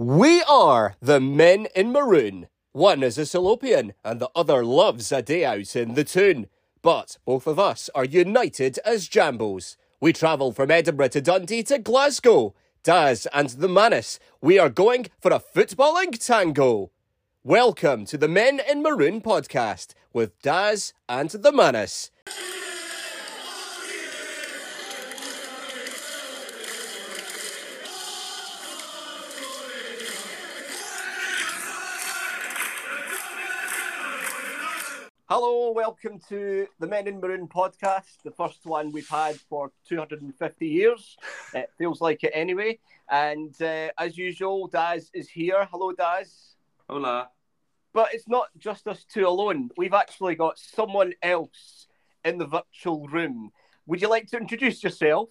We are the men in maroon. One is a Salopian, and the other loves a day out in the tune. But both of us are united as Jambos. We travel from Edinburgh to Dundee to Glasgow. Daz and the Manace, we are going for a footballing tango. Welcome to the Men in Maroon podcast with Daz and the Manace. Hello, welcome to the Men in Maroon podcast, the first one we've had for 250 years. It feels like it anyway. And uh, as usual, Daz is here. Hello, Daz. Hola. But it's not just us two alone. We've actually got someone else in the virtual room. Would you like to introduce yourself?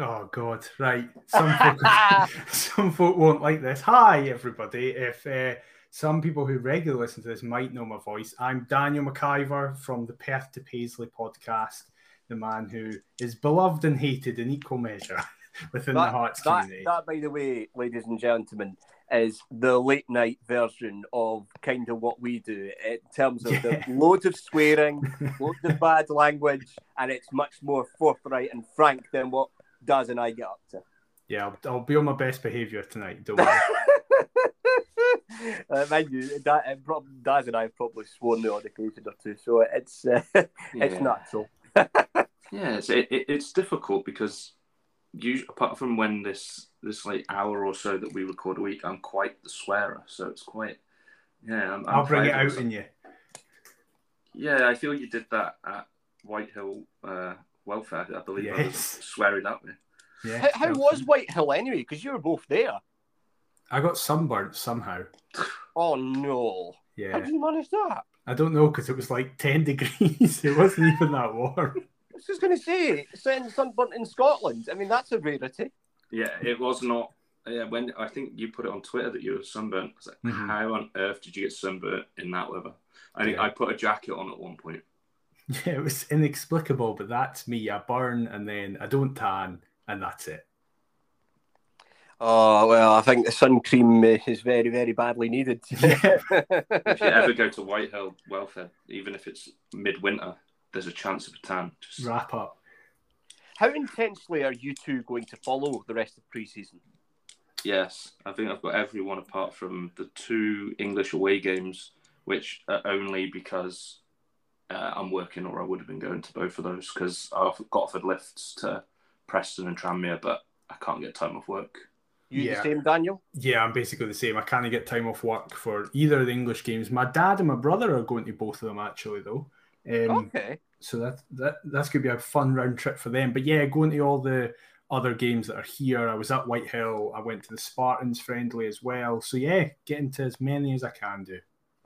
Oh God! Right, some folk, some folk won't like this. Hi, everybody. If uh, some people who regularly listen to this might know my voice. I'm Daniel McIvor from the Perth to Paisley podcast, the man who is beloved and hated in equal measure within that, the Hearts that, community. That, by the way, ladies and gentlemen, is the late night version of kind of what we do in terms of yeah. the loads of swearing, loads of bad language, and it's much more forthright and frank than what Daz and I get up to. Yeah, I'll, I'll be on my best behaviour tonight. Don't worry. uh, mind you, that, uh, Daz and I have probably sworn the odd occasion or two, so it's uh, yeah. it's natural. yeah, it's it, it's difficult because you apart from when this this like hour or so that we record a week, I'm quite the swearer, so it's quite yeah. I'm, i will bring it out in you. Yeah, I feel you did that at Whitehill uh, Welfare. I believe yes. I was swearing at me. Yeah. How, how was Whitehill anyway? Because you were both there. I got sunburnt somehow. Oh no! Yeah. How did you manage that? I don't know because it was like ten degrees. it wasn't even that warm. I was just going to say, saying sunburnt in Scotland. I mean, that's a rarity. Yeah, it was not. Yeah, when I think you put it on Twitter that you were sunburnt, I was like, mm-hmm. how on earth did you get sunburnt in that weather? I think yeah. I put a jacket on at one point. Yeah, it was inexplicable, but that's me. I burn and then I don't tan, and that's it. Oh well, I think the sun cream is very, very badly needed. if you ever go to Whitehill Welfare, even if it's midwinter, there's a chance of a tan. Just wrap up. How intensely are you two going to follow the rest of pre-season? Yes, I think I've got everyone apart from the two English away games, which are only because uh, I'm working, or I would have been going to both of those because I've got offered lifts to Preston and Tranmere, but I can't get time off work. You yeah. the same, Daniel? Yeah, I'm basically the same. I can't get time off work for either of the English games. My dad and my brother are going to both of them actually, though. Um, okay. So that that that's going to be a fun round trip for them. But yeah, going to all the other games that are here. I was at Whitehill. I went to the Spartans friendly as well. So yeah, getting to as many as I can do.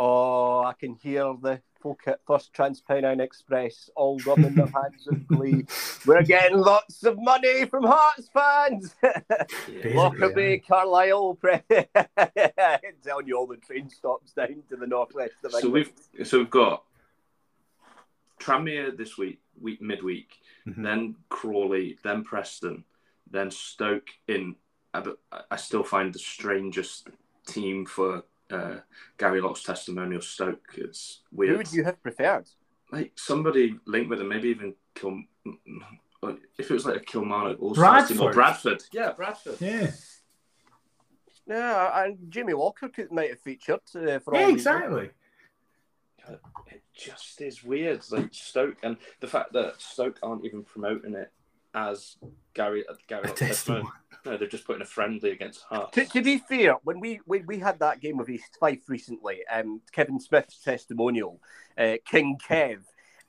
Oh, I can hear the folk at First Transpennine Express all rubbing their hands in glee. We're getting lots of money from Hearts fans. Lockerbie, yeah. Carlisle, telling you all the train stops down to the northwest of So we've so we've got Tranmere this week, week midweek, mm-hmm. then Crawley, then Preston, then Stoke in. I, I still find the strangest team for uh, Gary Locke's testimonial Stoke. It's weird. Who would you have preferred? Like somebody linked with him, maybe even Kil. If it was like a Kilmarnock or Bradford. Or Bradford. Yeah, Bradford. Yeah. Yeah, and Jimmy Walker could, might have featured uh, for yeah, exactly. It just is weird, like Stoke, and the fact that Stoke aren't even promoting it as Gary uh, Gary Testimony. No, they're just putting a friendly against Hearts. To, to be fair, when we, we we had that game with East Fife recently, um, Kevin Smith's testimonial, uh, King Kev,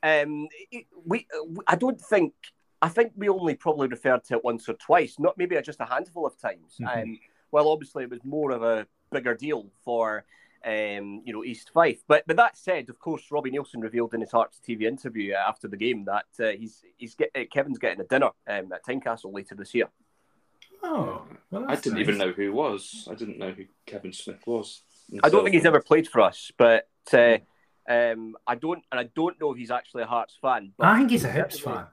um, it, we I don't think I think we only probably referred to it once or twice, not maybe just a handful of times. Mm-hmm. Um, well, obviously it was more of a bigger deal for um, you know, East Fife. But but that said, of course, Robbie Neilson revealed in his Hearts TV interview after the game that uh, he's he's get, uh, Kevin's getting a dinner um, at Tynecastle later this year. Oh, well, I didn't nice. even know who he was. I didn't know who Kevin Smith was. I don't think he's ever played for us, but uh, um, I don't, and I don't know if he's actually a Hearts fan. I think he's a Hibs fan.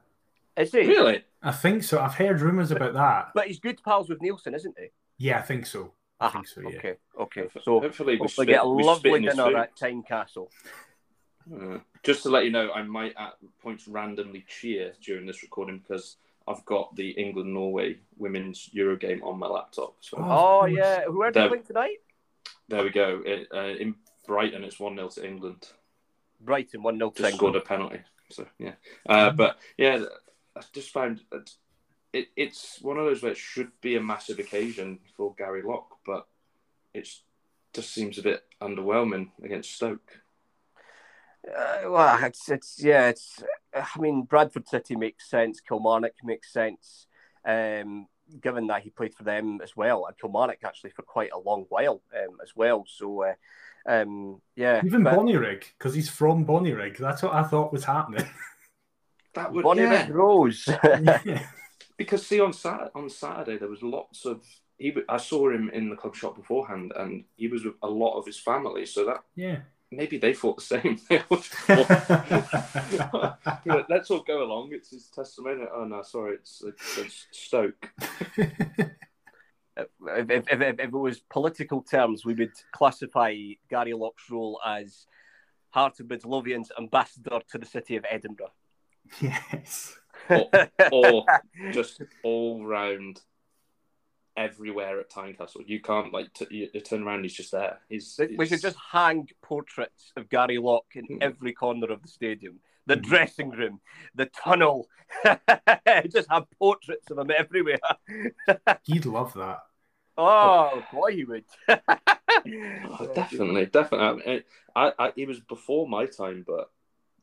Is he really? I think so. I've heard rumours about that. But he's good pals with Neilson, isn't he? Yeah, I think so. I Ah, think so, yeah. Okay, okay. So hopefully we hopefully get a lovely spit dinner food. at Tynecastle. Uh, just to let you know, I might at points randomly cheer during this recording because I've got the England Norway women's Euro game on my laptop. So Oh, Oh yeah, who are they There- playing tonight? there we go. It, uh, in Brighton, it's one 0 to England. Brighton one 0 to Just scored England. a penalty. So yeah, uh, but yeah, I just found that it, it's one of those where it should be a massive occasion for Gary Locke, but it just seems a bit underwhelming against Stoke. Uh, well, it's it's yeah, it's. I mean, Bradford City makes sense. Kilmarnock makes sense. Um, given that he played for them as well, and Kilmarnock actually for quite a long while um, as well. So, uh, um, yeah, Even but Bonnyrigg, because he's from Bonnyrigg. That's what I thought was happening. That would Bonnie yeah. Rose. yeah. Because see on Sat on Saturday there was lots of he. I saw him in the club shop beforehand, and he was with a lot of his family. So that yeah. maybe they thought the same. They all just thought, "Yeah, Let's all go along. It's his testimony. Oh no, sorry, it's, it's, it's Stoke. if, if, if, if, if it was political terms, we would classify Gary Locke's role as Heart of Midlothian's ambassador to the city of Edinburgh. yes. Or, or just all round everywhere at Tynecastle. You can't like t- you, you turn around. He's just there. He's. we should just hang portraits of Gary Locke in Hmm. every corner of the stadium. The Hmm. dressing room, the tunnel, just have portraits of him everywhere. He'd love that. Oh, boy, he would. Oh, definitely, definitely. I mean, I, I, he was before my time, but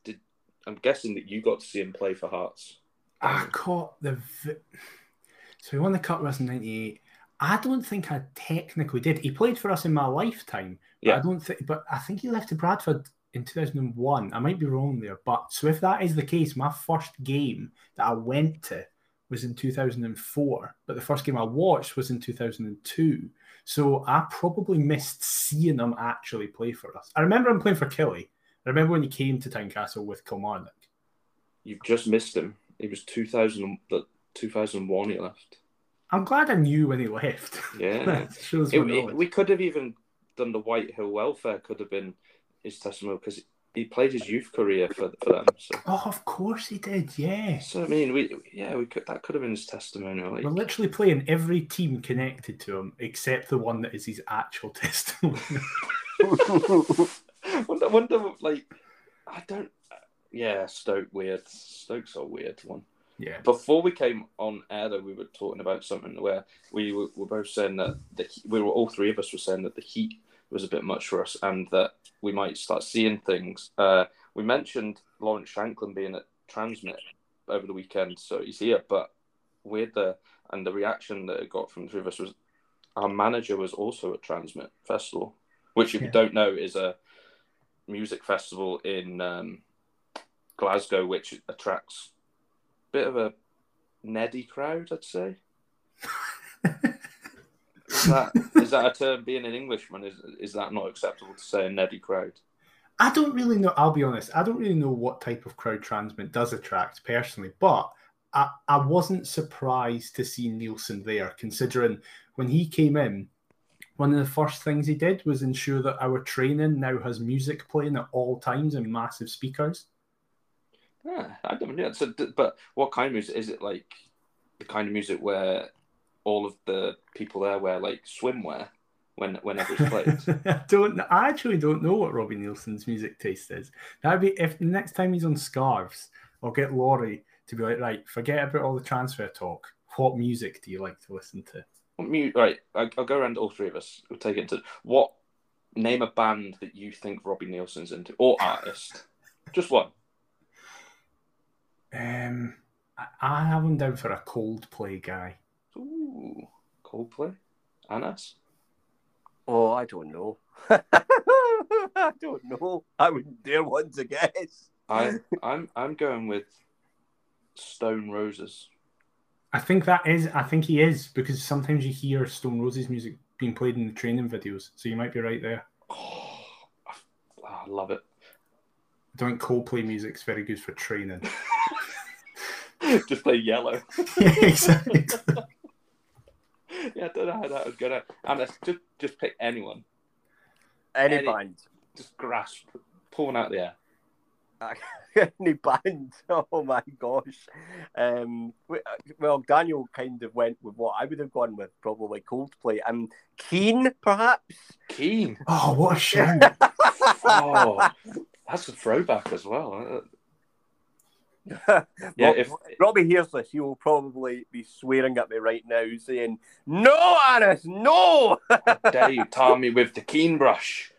did I'm guessing that you got to see him play for Hearts. I caught the. Vi- so he won the cup with us in '98. I don't think I technically did. He played for us in my lifetime. But Yeah. I don't think. But I think he left to Bradford in 2001. I might be wrong there. But so if that is the case, my first game that I went to was in 2004. But the first game I watched was in 2002. So I probably missed seeing him actually play for us. I remember him playing for Killie. I remember when he came to Tynecastle with Kilmarnock. You've just missed him. He was 2000, the 2001 he left. I'm glad I knew when he left. Yeah. Shows It- it- we could have even done the White Hill Welfare. Could have been his testimony because he played his youth career for, for them. So, Oh, of course he did. Yes. so I mean, we yeah, we could that could have been his testimonial. Like, We're literally playing every team connected to him except the one that is his actual testimony. wonder, wonder, like, I don't. Yeah, Stoke weird. Stoke's a weird one. yeah. Before we came on air, though, we were talking about something where we were, were both saying that the we were all three of us were saying that the heat was a bit much for us, and that we might start seeing things. Uh, we mentioned Lawrence Shankland being at TRNSMT over the weekend, so he's here. But weird the and the reaction that it got from the three of us was our manager was also at TRNSMT Festival, which, if Yeah. you don't know, is a music festival in um, Glasgow, which attracts a bit of a neddy crowd, I'd say. Is that is that a term? Being an Englishman, is is that not acceptable to say a neddy crowd? I don't really know. I'll be honest. I don't really know what type of crowd TRNSMT does attract personally, but I, I wasn't surprised to see Neilson there, considering when he came in, one of the first things he did was ensure that our training now has music playing at all times and massive speakers. Yeah, I don't know. So, but what kind of music is it? Like the kind of music where all of the people there wear like swimwear when whenever it's played. I don't. I actually don't know what Robbie Neilson's music taste is. That'd be if next time he's on Scarves, I'll get Laurie to be like, right, forget about all the transfer talk. What music do you like to listen to? What mu- right, I'll go around all three of us. We'll take it to what name a band that you think Robbie Neilson's into or artist. Just one. Um, I, I have him down for a Coldplay guy. Ooh, Coldplay, Anas. oh, I don't know. I don't know. I wouldn't dare want to guess. I I'm I'm going with Stone Roses. I think that is. I think he is because sometimes you hear Stone Roses music being played in the training videos, so you might be right there. Oh, I, I love it. I don't think Coldplay music's very good for training. Just play yellow. yeah, exactly. yeah, I don't know how that would go down. And just just pick anyone, Any, Any- band. just grasp, pull one out the air. Any band. Oh my gosh. Um, uh, well, Daniel kind of went with what I would have gone with, probably Coldplay. Um, Keane, perhaps. Keane. Oh, what a shame. Oh, that's a throwback as well. Yeah, Rob- if Robbie hears this, he will probably be swearing at me right now, saying, "No, Anis, no." dare you tar me with the Keane brush.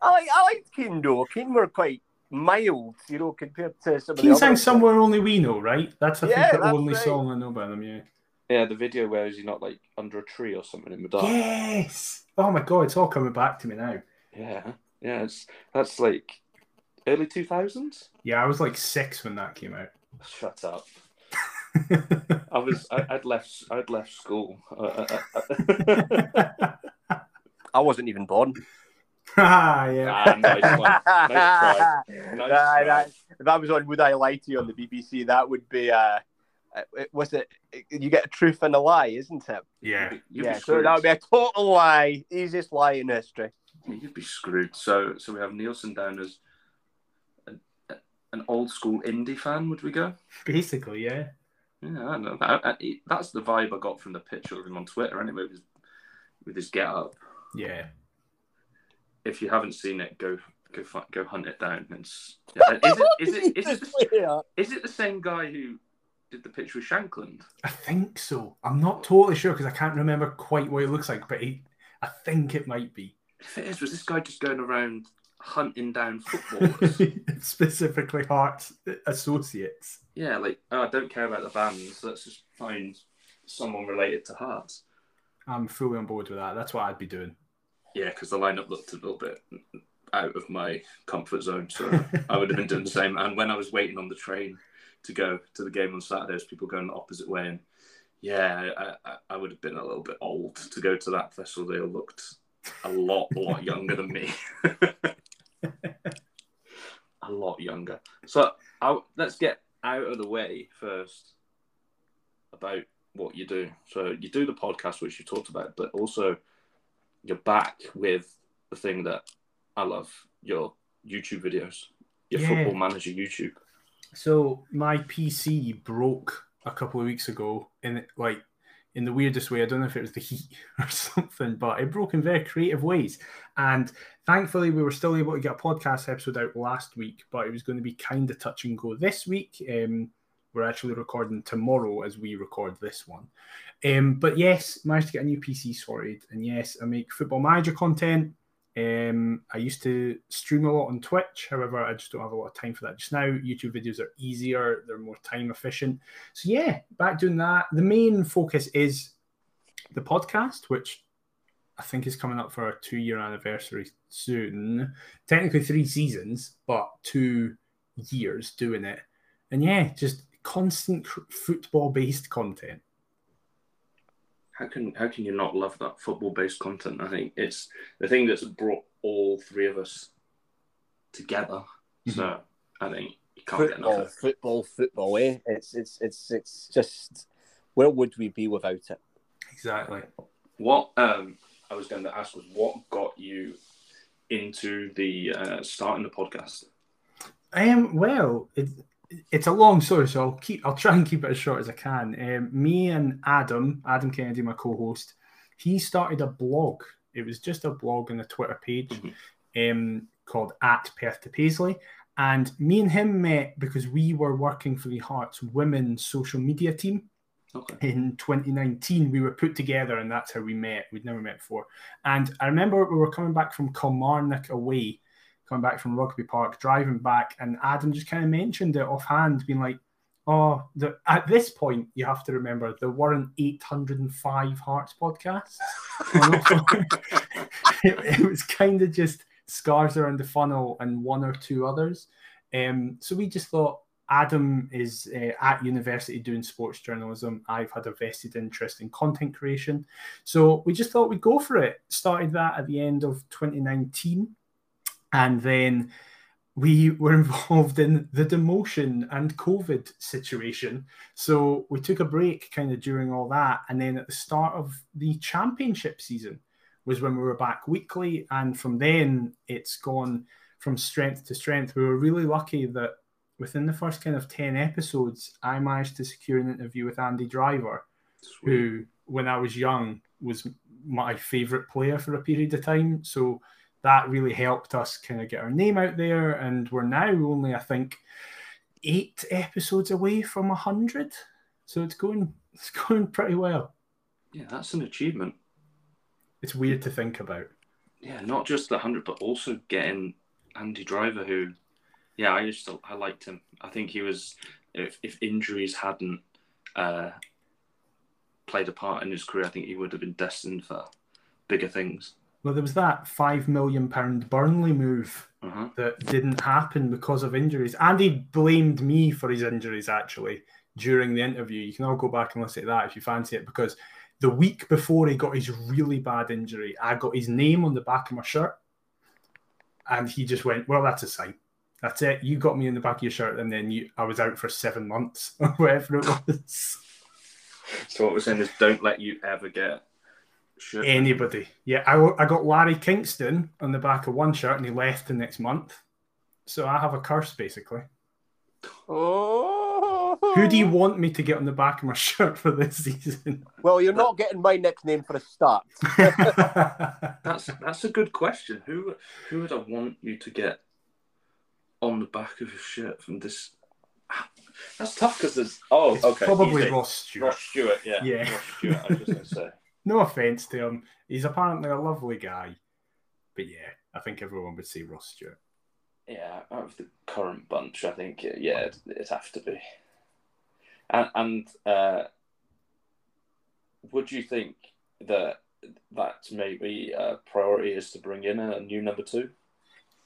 I like I like Keane though. Keane were quite mild, you know, compared to some of Keane the sang other. somewhere only we know, right? That's I Yeah, think the that's only right. song I know by them. Yeah. Yeah, the video where is he not like under a tree or something in the dark? Yes. Oh my god, it's all coming back to me now. Yeah, yeah, it's that's like early two thousands. Yeah, I was like six when that came out. Shut up. I was I, I'd left I'd left school. Uh, uh, uh, I wasn't even born. ah, yeah. ah, nice one. Nice try. Nice Aye, try. that, if that was on Would I Lie to You on the BBC, that would be uh, uh, was it? You get a truth and a lie, isn't it? Yeah. You'd yeah, so that would be a total lie, easiest lie in history. You'd be screwed. So so we have Neilson down as an, an old school indie fan. Would we go? Basically, yeah. Yeah, I know. I, I, that's the vibe I got from the picture of him on Twitter. Anyway, with his, with his get up. Yeah. If you haven't seen it, go go fi- go hunt it down. It's yeah. is it is it is it the, is it the same guy who did the picture with Shankland? I think so. I'm not totally sure because I can't remember quite what it looks like, but he, I think it might be. If it is, was this guy just going around hunting down footballers? Specifically, Hearts Associates. yeah, like oh, I don't care about the bands. Let's just find someone related to Hearts. I'm fully on board with that. That's what I'd be doing. Yeah, because the lineup looked a little bit out of my comfort zone, so I would have been doing the same. And when I was waiting on the train to go to the game on Saturday, there's people going the opposite way, and yeah, I, I, I would have been a little bit old to go to that festival. They all looked a lot, a lot younger than me. a lot younger. So I, let's get out of the way first about what you do. So you do the podcast, which you talked about, but also you're back with the thing that I love your YouTube videos, your Yeah. football manager YouTube. So my PC broke a couple of weeks ago in like in the weirdest way. I don't know if it was the heat or something, but it broke in very creative ways. And thankfully, we were still able to get a podcast episode out last week, but it was going to be kind of touch and go this week. Um, we're actually recording tomorrow as we record this one. Um, but yes, managed to get a new PC sorted, and yes, I make football manager content. Um, I used to stream a lot on Twitch. However, I just don't have a lot of time for that just now. YouTube videos are easier, they're more time efficient. So, yeah, back doing that. The main focus is the podcast, which I think is coming up for a two year anniversary soon. Technically, three seasons, but two years doing it. And yeah, just constant football based content. How can how can you not love that football based content? I think it's the thing that's brought all three of us together. So I think you can't get enough Football, of football, football. Eh? It's it's it's it's just where would we be without it? Exactly. What um, I was going to ask was what got you into the uh, starting the podcast? Um, well, it, it's a long story, so I'll keep. I'll try and keep it as short as I can. Um, me and Adam, Adam Kennedy, my co-host, he started a blog. It was just a blog and a Twitter page um, called at Perth to Paisley. And me and him met because we were working for the Hearts women's social media team Okay. in 2019 we were put together and that's how we met. We'd never met before. And i remember we were coming back from kilmarnock away coming back from rugby park driving back and adam just kind of mentioned it offhand being like oh the, at this point you have to remember there weren't 805 hearts podcasts. It, it was kind of just scars around the funnel and one or two others. Um, so we just thought Adam is uh, at university doing sports journalism. I've had a vested interest in content creation. So we just thought we'd go for it. Started that at the end of 2019. And then we were involved in the demotion and COVID situation. So we took a break kind of during all that. And then at the start of the championship season was when we were back weekly. And from then it's gone from strength to strength. We were really lucky that within the first kind of 10 episodes, I managed to secure an interview with Andy Driver, Sweet. who, when I was young, was my favorite player for a period of time. So that really helped us kind of get our name out there. And we're now only, I think, eight episodes away from a hundred. So it's going it's going pretty well. Yeah, that's an achievement. It's weird to think about. Yeah, not just the hundred, but also getting Andy Driver, who, yeah, I used to I liked him. I think he was if if injuries hadn't uh, played a part in his career, I think he would have been destined for bigger things. Well, there was that five million pound Burnley move uh-huh. that didn't happen because of injuries. Andy blamed me for his injuries actually during the interview. You can all go back and listen to that if you fancy it, because the week before he got his really bad injury, I got his name on the back of my shirt, and he just went, "Well, that's a sign. That's it. You got me in the back of your shirt, and then you, I was out for seven months or whatever it was." So what we're saying is, don't let you ever get Anybody. Yeah, I, I got Larry Kingston on the back of one shirt and he left the next month. So I have a curse basically. Oh. Who do you want me to get on the back of my shirt for this season? Well, you're not getting my nickname for a start. that's that's a good question. Who who would I want you to get on the back of your shirt from this? That's tough because there's oh it's okay probably Easy. Ross Stewart. Ross Stewart, yeah, yeah. Ross Stewart. I was just gonna say. no offense to him. He's apparently a lovely guy. But yeah, I think everyone would say Ross Stewart. Yeah, out of the current bunch, I think, yeah, it'd have to be. And, and uh, would you think that that maybe a priority is to bring in a new number two?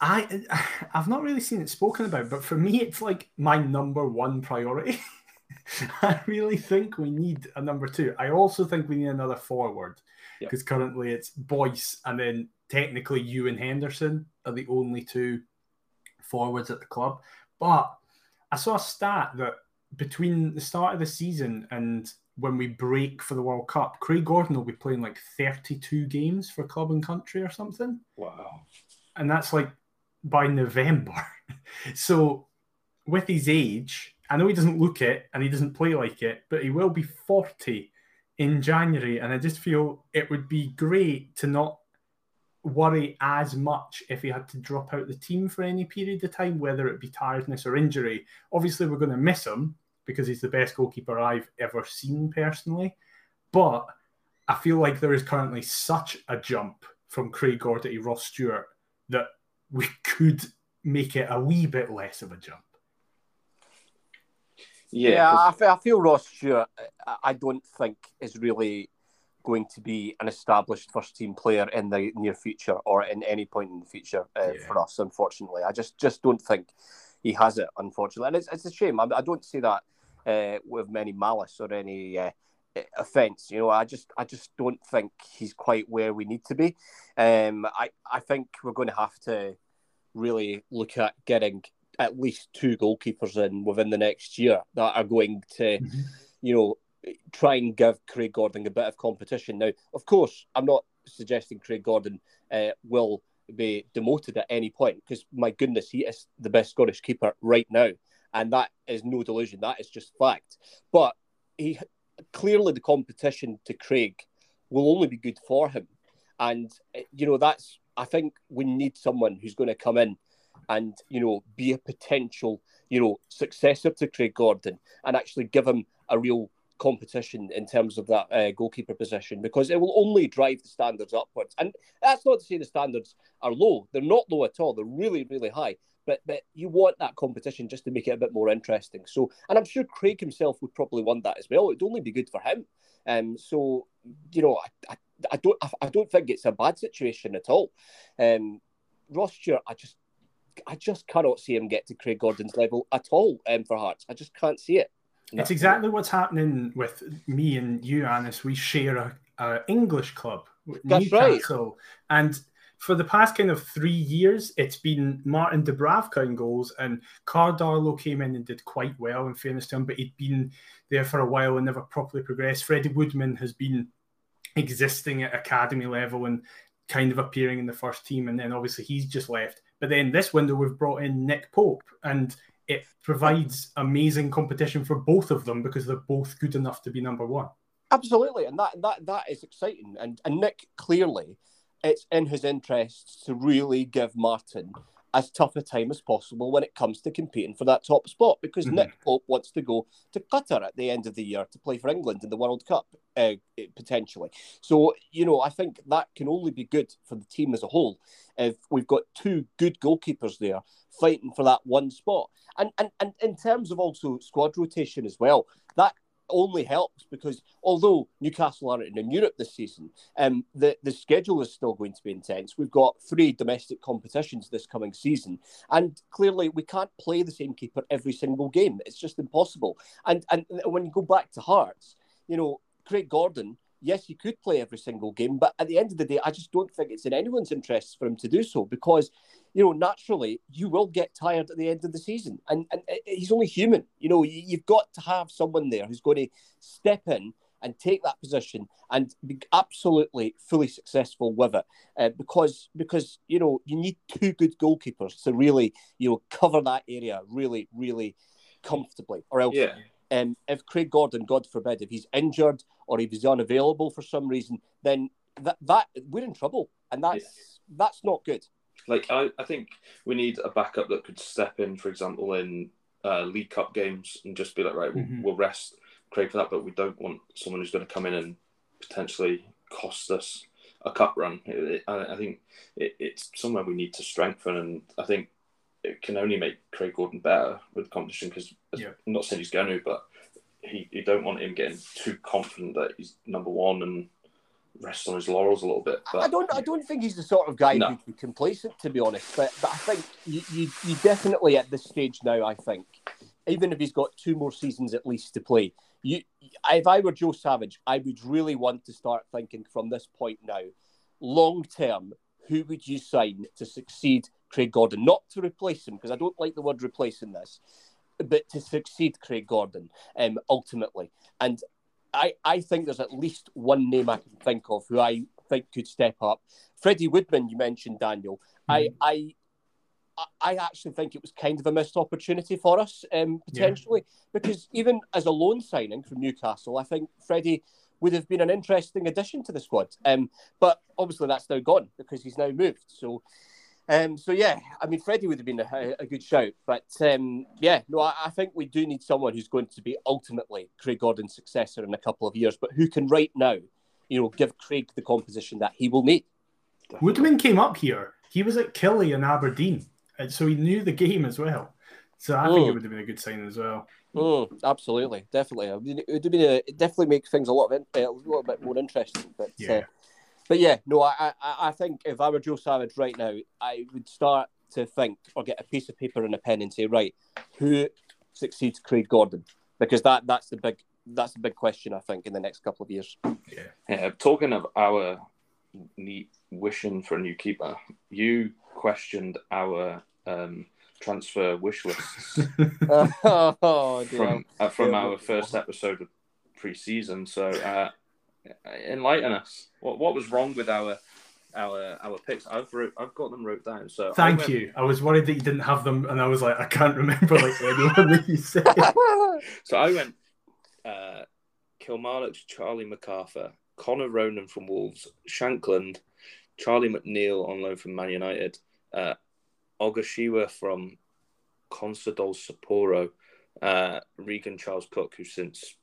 I I've not really seen it spoken about, but for me, it's like my number one priority. I really think we need a number two. I also think we need another forward because yep. currently it's Boyce and then technically you and Henderson are the only two forwards at the club. But I saw a stat that between the start of the season and when we break for the World Cup, Craig Gordon will be playing like 32 games for club and country or something. Wow. And that's like by November. so with his age, I know he doesn't look it and he doesn't play like it, but he will be 40 in January. And I just feel it would be great to not worry as much if he had to drop out the team for any period of time, whether it be tiredness or injury. Obviously, we're going to miss him because he's the best goalkeeper I've ever seen personally. But I feel like there is currently such a jump from Craig Gordon to Ross Stewart that we could make it a wee bit less of a jump. Yeah, yeah I, feel, I feel Ross Stewart, I don't think is really going to be an established first team player in the near future or in any point in the future uh, yeah. for us. Unfortunately, I just just don't think he has it. Unfortunately, and it's, it's a shame. I, I don't say that uh, with many malice or any uh, offense. You know, I just I just don't think he's quite where we need to be. Um, I I think we're going to have to really look at getting at least two goalkeepers in within the next year that are going to, mm-hmm. you know, try and give Craig Gordon a bit of competition. Now, of course, I'm not suggesting Craig Gordon uh, will be demoted at any point because, my goodness, he is the best Scottish keeper right now. And that is no delusion. That is just fact. But he clearly the competition to Craig will only be good for him. And, uh, you know, that's, I think we need someone who's going to come in and you know be a potential you know successor to Craig Gordon and actually give him a real competition in terms of that uh, goalkeeper position because it will only drive the standards upwards. And that's not to say the standards are low; they're not low at all. They're really, really high. But but you want that competition just to make it a bit more interesting. So, and I'm sure Craig himself would probably want that as well. It'd only be good for him. Um, so you know, I, I, I don't I, I, don't think it's a bad situation at all. Um, Ross Stewart, I just I just cannot see him get to Craig Gordon's level at all um, for Hearts. I just can't see it. No. It's exactly what's happening with me and you, Anis. We share a, a English club, That's Newcastle, right. and for the past kind of three years, it's been Martin Dubravka in goals, and Karl Darlow came in and did quite well, in fairness to him, but he'd been there for a while and never properly progressed. Freddie Woodman has been existing at academy level and kind of appearing in the first team, and then obviously he's just left. But then this window, we've brought in Nick Pope, and it provides amazing competition for both of them because they're both good enough to be number one. Absolutely, and that that that is exciting. And and Nick clearly, it's in his interests to really give Martin as tough a time as possible when it comes to competing for that top spot because mm-hmm. Nick Pope wants to go to Qatar at the end of the year to play for England in the World Cup uh, potentially. So you know, I think that can only be good for the team as a whole if we've got two good goalkeepers there fighting for that one spot. And and and in terms of also squad rotation as well, that only helps because although Newcastle aren't in Europe this season, um, the, the schedule is still going to be intense. We've got three domestic competitions this coming season, and clearly we can't play the same keeper every single game. It's just impossible. And and when you go back to Hearts, you know, Craig Gordon yes, he could play every single game, but at the end of the day, I just don't think it's in anyone's interests for him to do so because, you know, naturally you will get tired at the end of the season, and and he's only human. You know, you've got to have someone there who's going to step in and take that position and be absolutely fully successful with it, uh, because because you know you need two good goalkeepers to really you know cover that area really really comfortably, or else. Yeah um, if Craig Gordon, God forbid, if he's injured or if he's unavailable for some reason, then that, that we're in trouble, and that's yeah. that's not good. Like I, I think we need a backup that could step in, for example, in uh, League Cup games and just be like, right, we'll, mm-hmm. we'll rest Craig for that, but we don't want someone who's going to come in and potentially cost us a cup run. It, it, I, I, think it, it's somewhere we need to strengthen, and I think it can only make Craig Gordon better with competition because yeah. I'm not saying he's going to, but he you don't want him getting too confident that he's number one and rest on his laurels a little bit. But, I don't I don't think he's the sort of guy no. who'd be complacent to be honest. But but I think you, you you definitely at this stage now, I think, even if he's got two more seasons at least to play, you if I were Joe Savage, I would really want to start thinking from this point now, long term, who would you sign to succeed Craig Gordon, not to replace him, because I don't like the word replacing this, but to succeed Craig Gordon um, ultimately. And I, I think there's at least one name I can think of who I think could step up. Freddie Woodman, you mentioned, Daniel. Mm-hmm. I, I I actually think it was kind of a missed opportunity for us, um, potentially, yeah. because even as a loan signing from Newcastle, I think Freddie would have been an interesting addition to the squad. Um, but obviously that's now gone because he's now moved. So um, so yeah, I mean, Freddie would have been a, a good shout, but um, yeah, no, I, I, think we do need someone who's going to be ultimately Craig Gordon's successor in a couple of years, but who can right now, you know, give Craig the composition that he will need. Woodman came up here. He was at Killie in Aberdeen, and so he knew the game as well. So I mm. think it mm. would have been a good sign as well. Mm, absolutely, definitely. I mean, it would have been a, it definitely make things a lot of a little bit more interesting. But yeah. Uh, but yeah, no, I, I, I think if I were Joe Savage right now, I would start to think or get a piece of paper and a pen and say, right, who succeeds Craig Gordon? Because that that's the big that's the big question I think in the next couple of years. Yeah. Yeah. Talking of our neat wishing for a new keeper, you questioned our um, transfer wish lists oh, from uh, from our first episode of pre-season. So uh, enlighten us. What what was wrong with our our our picks? I've wrote, I've got them wrote down. So thank I went... you. I was worried that you didn't have them, and I was like, I can't remember like anyone that you said. so I went uh, Kilmarnock, Charlie MacArthur, Connor Ronan from Wolves, Shankland, Charlie McNeil on loan from Man United, uh, Ogashiwa from Consadole Sapporo, uh, Regan Charles Cook, who's since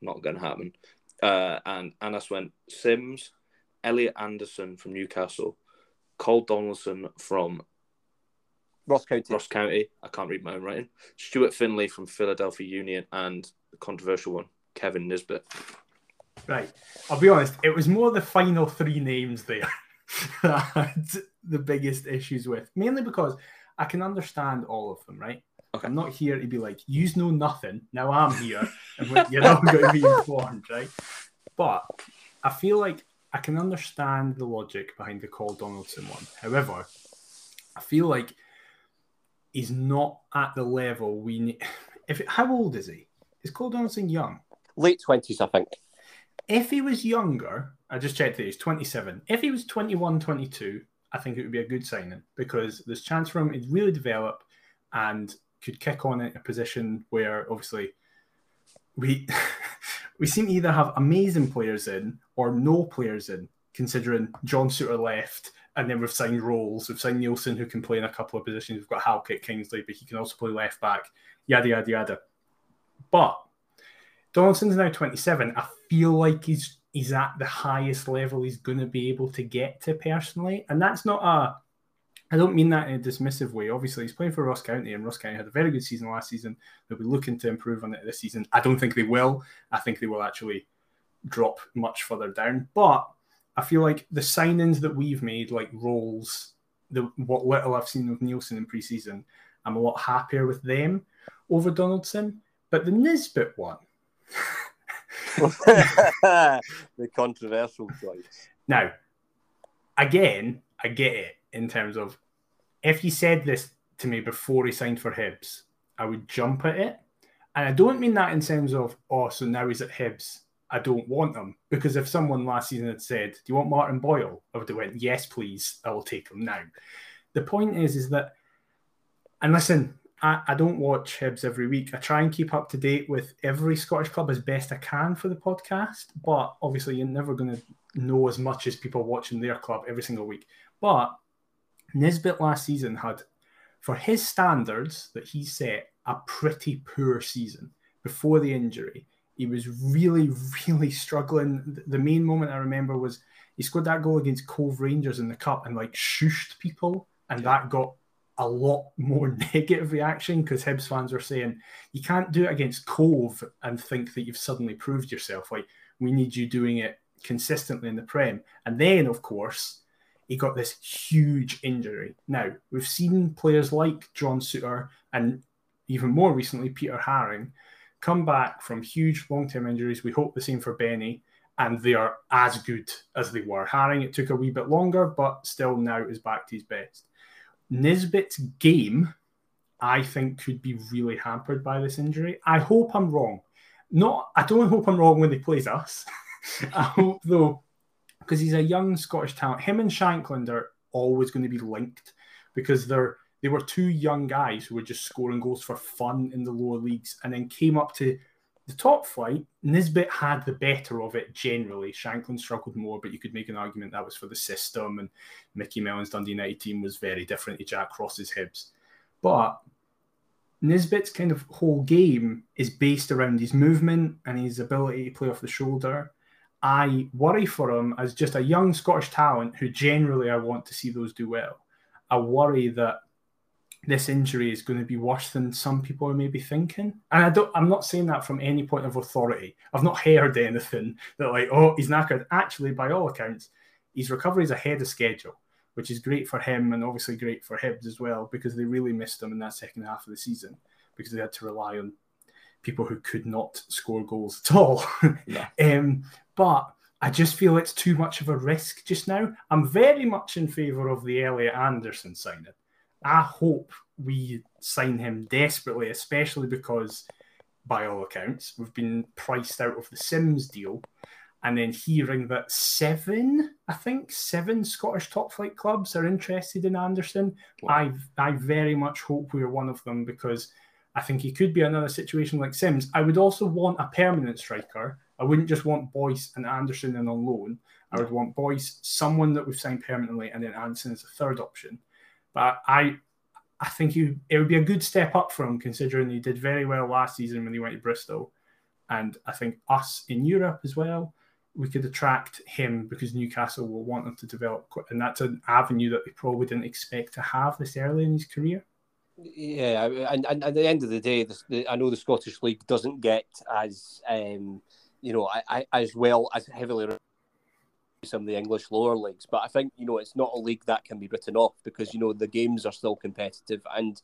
not going to happen, uh, and Anas went Simms, Elliot Anderson from Newcastle, Coll Donaldson from Ross County. Ross County. I can't read my own writing. Stuart Findlay from Philadelphia Union, and the controversial one, Kevin Nisbet. Right. I'll be honest. It was more the final three names there that I had the biggest issues with, mainly because I can understand all of them. Right. Okay. I'm not here to be like, you know nothing. Now I'm here, and you're not going to be informed, right? But I feel like I can understand the logic behind the Coll Donaldson one. However, I feel like he's not at the level we need. If how old is he? Is Coll Donaldson young? Late twenties, I think. If he was younger, I just checked that he's 27. If he was 21, 22, I think it would be a good signing because there's chance for him to really develop and could kick on in a position where obviously we we seem to either have amazing players in or no players in, considering John Souttar left and then we've signed Rowles, we've signed Neilson who can play in a couple of positions. We've got Halkett Kingsley, but he can also play left back, yada yada yada. But Donaldson's now 27. I feel like he's he's at the highest level he's going to be able to get to personally, and that's not a. I don't mean that in a dismissive way. Obviously, he's playing for Ross County, and Ross County had a very good season last season. They'll be looking to improve on it this season. I don't think they will. I think they will actually drop much further down. But I feel like the signings that we've made, like Rowles, the what little I've seen of Neilson in preseason, I'm a lot happier with them over Donaldson. But the Nisbet one, the controversial choice. Now, again, I get it in terms of if you said this to me before he signed for Hibs, I would jump at it. And I don't mean that in terms of, oh, so now he's at Hibs. I don't want him. Because if someone last season had said, Do you want Martin Boyle? I would have went, Yes, please, I will take him now. The point is, is that, and listen, I, I don't watch Hibs every week. I try and keep up to date with every Scottish club as best I can for the podcast, but obviously you're never going to know as much as people watching their club every single week. But Nisbet last season had, for his standards that he set, a pretty poor season before the injury. He was really, really struggling. The main moment I remember was he scored that goal against Cove Rangers in the cup and like shushed people, and that got a lot more negative reaction because Hibs fans were saying you can't do it against Cove and think that you've suddenly proved yourself. Like we need you doing it consistently in the Prem. And then, of course, he got this huge injury. Now we've seen players like John Souttar and even more recently Peter Haring come back from huge long-term injuries. We hope the same for Benny. And they are as good as they were. Haring, it took a wee bit longer, but still now is back to his best. Nisbet's game, I think, could be really hampered by this injury. I hope I'm wrong. Not, I don't hope I'm wrong when he plays us. I hope though, because he's a young Scottish talent. Him and Shankland are always going to be linked because they're they were two young guys who were just scoring goals for fun in the lower leagues and then came up to the top flight, Nisbet had the better of it generally. Shankland struggled more, but you could make an argument that was for the system. And Mickey Mellon's Dundee United team was very different to Jack Ross's Hibs. But Nisbet's kind of whole game is based around his movement and his ability to play off the shoulder. I worry for him as just a young Scottish talent who generally I want to see those do well. I worry that this injury is going to be worse than some people are maybe thinking. And I don't I'm not saying that from any point of authority. I've not heard anything that like, oh, he's knackered. Actually, by all accounts, his recovery is ahead of schedule, which is great for him and obviously great for Hibs as well, because they really missed him in that second half of the season because they had to rely on people who could not score goals at all. Yeah. um, but I just feel it's too much of a risk just now. I'm very much in favour of the Elliot Anderson signing. I hope we sign him desperately, especially because, by all accounts, we've been priced out of the Simms deal. And then hearing that seven, I think, seven Scottish top flight clubs are interested in Anderson, wow. I I very much hope we're one of them because I think he could be another situation like Simms. I would also want a permanent striker. I wouldn't just want Boyce and Anderson in on loan. I would want Boyce, someone that we've signed permanently, and then Anderson as a third option. But I I think he, it would be a good step up for him considering he did very well last season when he went to Bristol. And I think us in Europe as well, we could attract him because Newcastle will want him to develop. And that's an avenue that they probably didn't expect to have this early in his career. Yeah, and, and, at the end of the day, the, I know the Scottish League doesn't get as um, you know I, I, as well as heavily some of the English lower leagues. But I think you know it's not a league that can be written off because you know the games are still competitive, and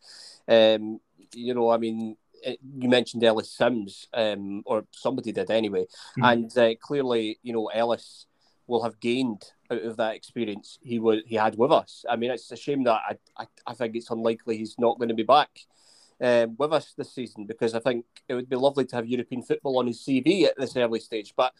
um, you know I mean it, you mentioned Ellis Simms, um, or somebody did anyway, mm-hmm. and uh, clearly you know Ellis will have gained out of that experience he would he had with us. I mean, it's a shame that I I, I think it's unlikely he's not going to be back um, with us this season because I think it would be lovely to have European football on his CV at this early stage. But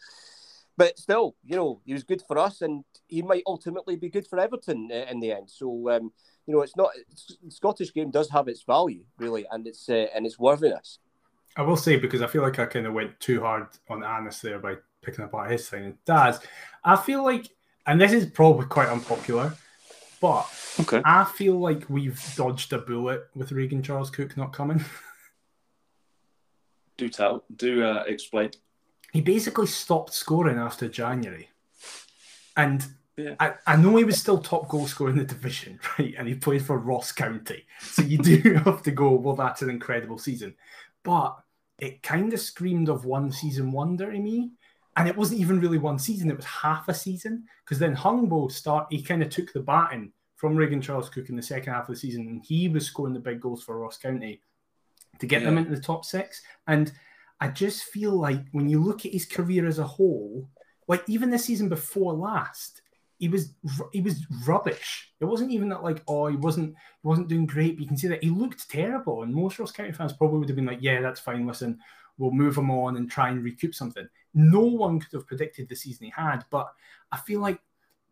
but still, you know, he was good for us, and he might ultimately be good for Everton uh, in the end. So um, you know, it's not it's, Scottish game does have its value really, and its uh, and its worthiness. I will say because I feel like I kind of went too hard on Anis there by picking apart his thing. Daz, I feel like, and this is probably quite unpopular, but Okay. I feel like we've dodged a bullet with Regan Charles Cook not coming. Do tell. Do uh, explain. he basically stopped scoring after January. And Yeah. I, I know he was still top goal scorer in the division, right? And he played for Ross County. So you do have to go, well, that's an incredible season. But it kind of screamed of one season wonder to me. And it wasn't even really one season, it was half a season. Because then Hungbo start he kind of took the baton from Regan Charles Cook in the second half of the season, and he was scoring the big goals for Ross County to get them into the top six. And I just feel like when you look at his career as a whole, like even the season before last, he was he was rubbish. It wasn't even that like oh he wasn't he wasn't doing great. But you can see that he looked terrible, and most Ross County fans probably would have been like, yeah, that's fine. Listen, we'll move him on and try and recoup something. No one could have predicted the season he had, but I feel like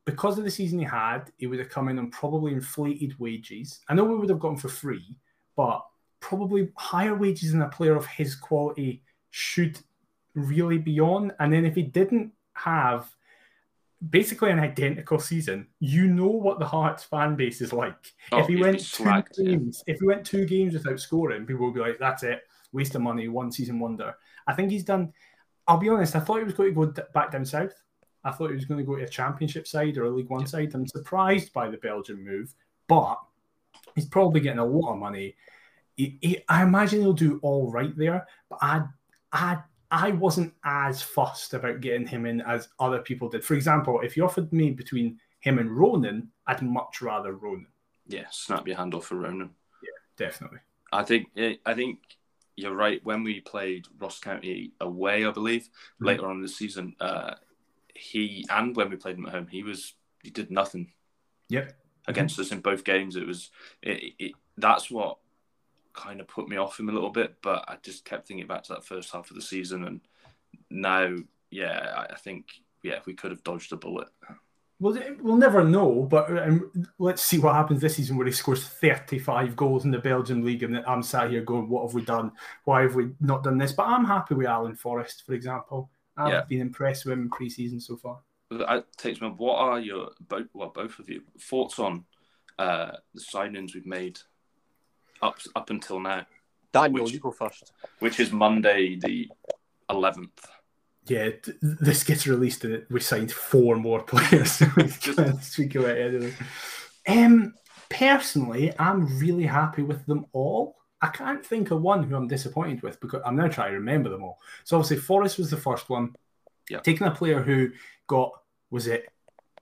because of the season he had, he would have come in on probably inflated wages. I know we would have gotten for free, but probably higher wages than a player of his quality should really be on. And then if he didn't have basically an identical season, you know what the Hearts fan base is like. Oh, if he went two slagged, yeah. games, if he went two games without scoring, people would be like, "That's it, waste of money, one season wonder." I think he's done. I'll be honest. I thought he was going to go d- back down south. I thought he was going to go to a championship side or a League One Yeah. side. I'm surprised by the Belgian move, but he's probably getting a lot of money. He, he, I imagine he'll do all right there, but I, I, I wasn't as fussed about getting him in as other people did. For example, if you offered me between him and Ronan, I'd much rather Ronan. Yeah, snap your hand off for Ronan. Yeah, definitely. I think eh, I think you're right. When we played Ross County away, I believe Mhm. later on in the season, uh, he and when we played him at home, he was he did nothing Yep. against us in both games. It was it, it, that's what kind of put me off him a little bit. But I just kept thinking back to that first half of the season, and now, yeah, I, I think yeah, we could have dodged a bullet. Well, we'll never know, but um, let's see what happens this season where he scores 35 goals in the Belgian league. And I'm sat here going, What have we done? Why have we not done this? But I'm happy with Alan Forrest, for example. I've Yeah. been impressed with him in pre season so far. That takes me. What are your both? Well, both of you thoughts on uh, the signings we've made up up until now, Daniel, Which- you go first. which is Monday the eleventh. Yeah, th- this gets released and we signed four more players. Just we of it. Um, personally, I'm really happy with them all. I can't think of one who I'm disappointed with because I'm now trying to remember them all. So obviously, Forrest was the first one. Yeah. Taking a player who got was it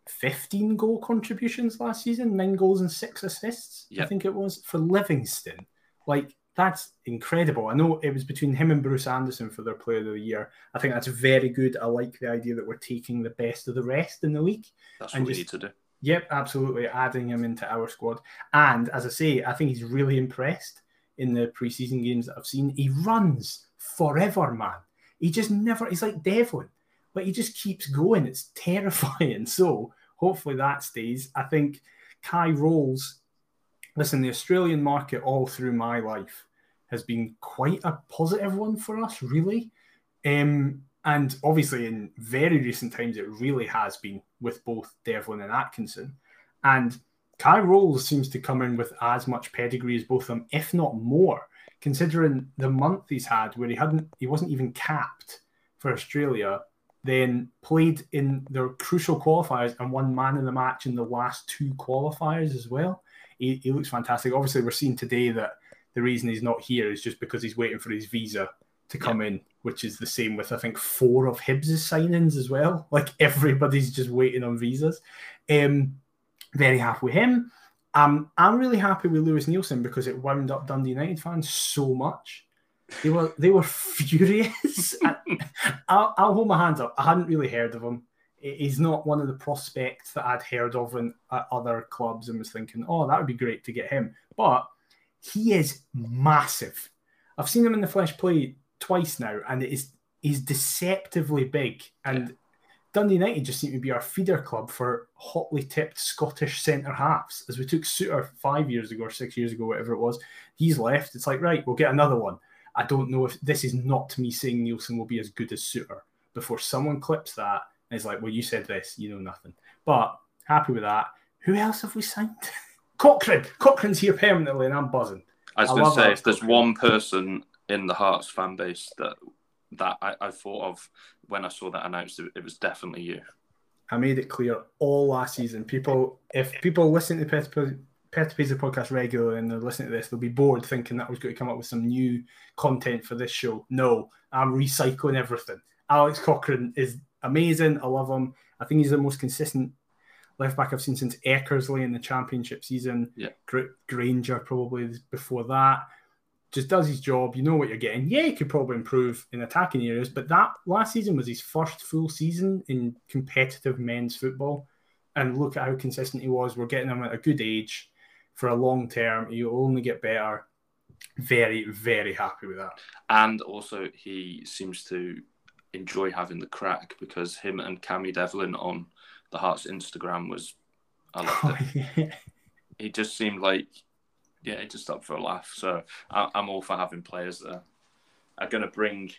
15 goal contributions last season, nine goals and six assists. I think it was for Livingston. Like that's incredible. I know it was between him and Bruce Anderson for their player of the year. I think that's very good. I like the idea that we're taking the best of the rest in the league. That's And what we need to do. Yep, absolutely. Adding him into our squad. And as I say, I think he's really impressed in the preseason games that I've seen. He runs forever, man. He just never, he's like Devlin. But he just keeps going. It's terrifying. So hopefully that stays. I think Kye Rowles, listen, the Australian market all through my life has been quite a positive one for us, really. Um, and obviously, in very recent times, it really has been with both Devlin and Atkinson. And Kye Rowles seems to come in with as much pedigree as both of them, if not more, considering the month he's had where he hadn't, he wasn't even capped for Australia, then played in their crucial qualifiers and won man of the match in the last two qualifiers as well. He, he looks fantastic. Obviously, we're seeing today that the reason he's not here is just because he's waiting for his visa to come in, which is the same with I think four of Hibs' signings as well. Like everybody's just waiting on visas. Um, very happy with him. Um, I'm really happy with Lewis Neilson because it wound up Dundee United fans so much. They were they were furious. I, I'll, I'll hold my hands up. I hadn't really heard of him. He's not one of the prospects that I'd heard of in at other clubs and was thinking, oh, that would be great to get him. But he is massive. I've seen him in the flesh play twice now, and it is he's deceptively big. And yeah. Dundee United just seem to be our feeder club for hotly tipped Scottish centre halves. As we took Souttar five years ago or six years ago, whatever it was, he's left. It's like, right, we'll get another one. I don't know if this is not me saying Neilson will be as good as Souttar before someone clips that and is like, well, you said this, you know nothing. But happy with that. Who else have we signed? Cochrane. Cochrane's here permanently and I'm buzzing. I was going to say, if there's one person in the Hearts fan base that that I, I thought of when I saw that announced, it, it was definitely you. I made it clear all last season. People, if people listen to Perth To Paisley podcast regularly and they're listening to this, they'll be bored thinking that I was going to come up with some new content for this show. No, I'm recycling everything. Alex Cochrane is amazing. I love him. I think he's the most consistent left back I've seen since Eckersley in the championship season. Yeah. Grainger probably before that just does his job. You know what you're getting. Yeah, he could probably improve in attacking areas, but that last season was his first full season in competitive men's football. And look at how consistent he was. We're getting him at a good age for a long term. He'll only get better. Very, very happy with that. And also, he seems to enjoy having the crack because him and Cammy Devlin on the Hearts Instagram was, I loved it. Oh, yeah. He just seemed like yeah, it just up for a laugh. So I, am all for having players that are going to bring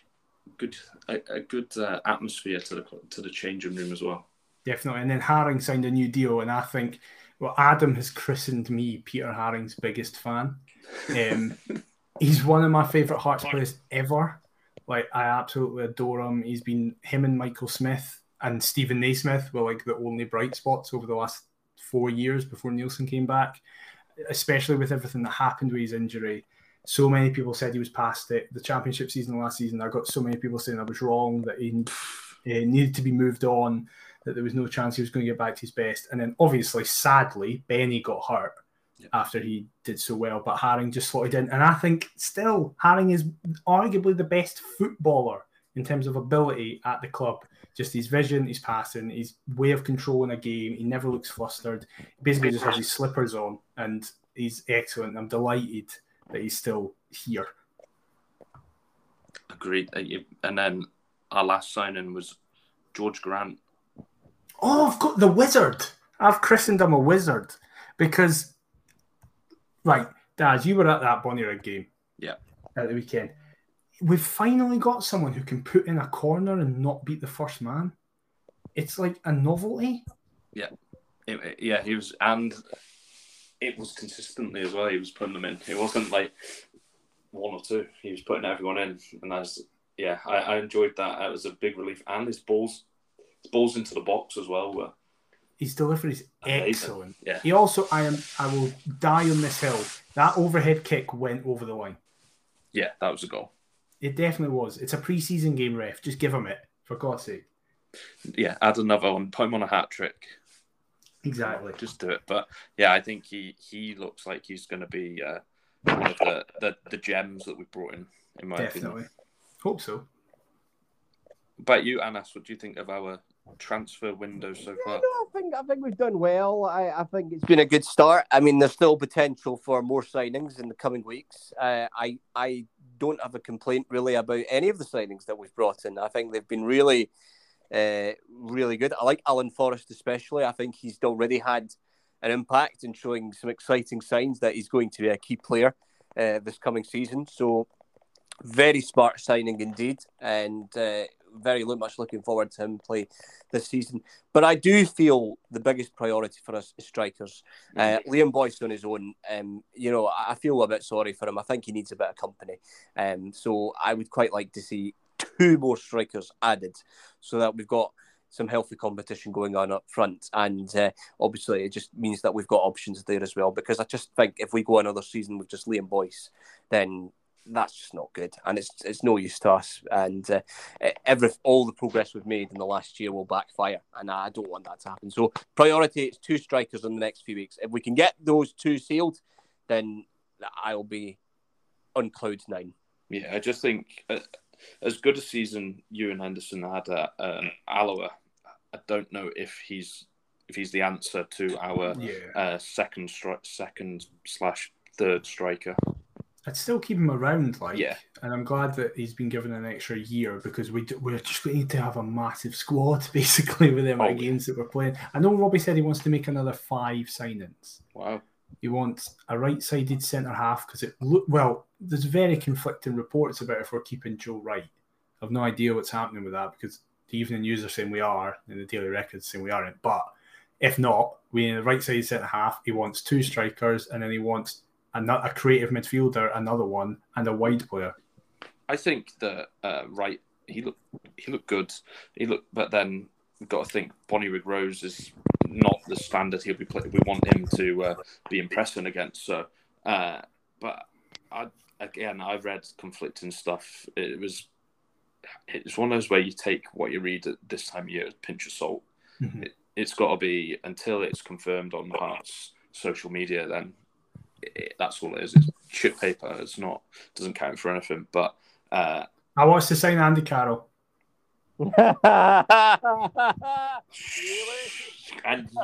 good a, a good uh, atmosphere to the to the changing room as well. Definitely, and then Haring signed a new deal, and I think well, Adam has christened me Peter Haring's biggest fan. Um, he's one of my favourite Hearts players ever. Like I absolutely adore him. He's been him and Michael Smith and Stephen Naismith were like the only bright spots over the last four years before Neilson came back especially with everything that happened with his injury. So many people said he was past it. The championship season last season, I got so many people saying I was wrong that he, he needed to be moved on, that there was no chance he was going to get back to his best. And then, obviously, sadly, Benny got hurt. After he did so well, but Haring just slotted in. And I think still Haring is arguably the best footballer in terms of ability at the club. Just his vision, his passing, his way of controlling a game. He never looks flustered. He basically just has his slippers on, and he's excellent. I'm delighted that he's still here. Agreed. Uh, and then our last signing was Jorge Grant. Oh, I've got the wizard. I've christened him a wizard because, right, Dad, you were at that Bonnyrigg game. Yeah. At the weekend we've finally got someone who can put in a corner and not beat the first man. It's like a novelty. Yeah, it, yeah, he was, and it was consistently as well. He was putting them in. It wasn't like one or two. He was putting everyone in, and that's yeah, I, I enjoyed that. It was a big relief, and his balls, his balls into the box as well were. His delivery is excellent. Yeah. He also, I am, I will die on this hill. That overhead kick went over the line. Yeah, that was a goal. It definitely was. It's a preseason game, ref. Just give him it, for God's sake. Yeah, add another one. Put him on a hat trick. Exactly. Just do it. But yeah, I think he he looks like he's going to be uh, one of the, the, the gems that we brought in. In my definitely. opinion, hope so. But you, Anas, what do you think of our transfer window so far? I think I think we've done well. I, I think it's been a good start. I mean, there's still potential for more signings in the coming weeks. Uh, I I don't have a complaint really about any of the signings that we've brought in. I think they've been really, uh, really good. I like Alan Forrest especially. I think he's already had an impact and showing some exciting signs that he's going to be a key player uh, this coming season. So, very smart signing indeed, and uh, very much looking forward to him play this season. But I do feel the biggest priority for us is strikers. Uh, mm-hmm. Liam Boyce on his own, um, you know, I feel a bit sorry for him. I think he needs a bit of company. Um, so I would quite like to see two more strikers added so that we've got some healthy competition going on up front. And uh, obviously, it just means that we've got options there as well. Because I just think if we go another season with just Liam Boyce, then that's just not good, and it's it's no use to us. And uh, every all the progress we've made in the last year will backfire, and I don't want that to happen. So priority is two strikers in the next few weeks. If we can get those two sealed, then I'll be on cloud nine. Yeah, I just think uh, as good a season Euan Henderson had at uh, Alloa, I don't know if he's if he's the answer to our Yeah. uh, second stri- second slash third striker. I'd still keep him around, like, Yeah. and I'm glad that he's been given an extra year because we do, we're just going to have a massive squad basically with the amount of games that we're playing. I know Robbie said he wants to make another five signings. Wow. He wants a right-sided centre half because it look well. There's very conflicting reports about if we're keeping Joe Wright. I've no idea what's happening with that because the Evening News are saying we are, and the Daily Record's saying we aren't. But if not, we need a right-sided centre half. He wants two strikers, and then he wants a, a creative midfielder, another one, and a wide player. I think that uh, right he looked he looked good. He looked, but then we've got to think Bonnyrigg Rose is not the standard he'll be playing. We want him to uh, be impressing against. So, uh, but I again I've read conflicting stuff. It was it's one of those where you take what you read at this time of year with a pinch of salt. Mhm. It, it's got to be until it's confirmed on Hearts social media. Then it, that's all it is. It's shit paper. It's not doesn't count for anything. But uh, I want us to sign Andy Carroll. and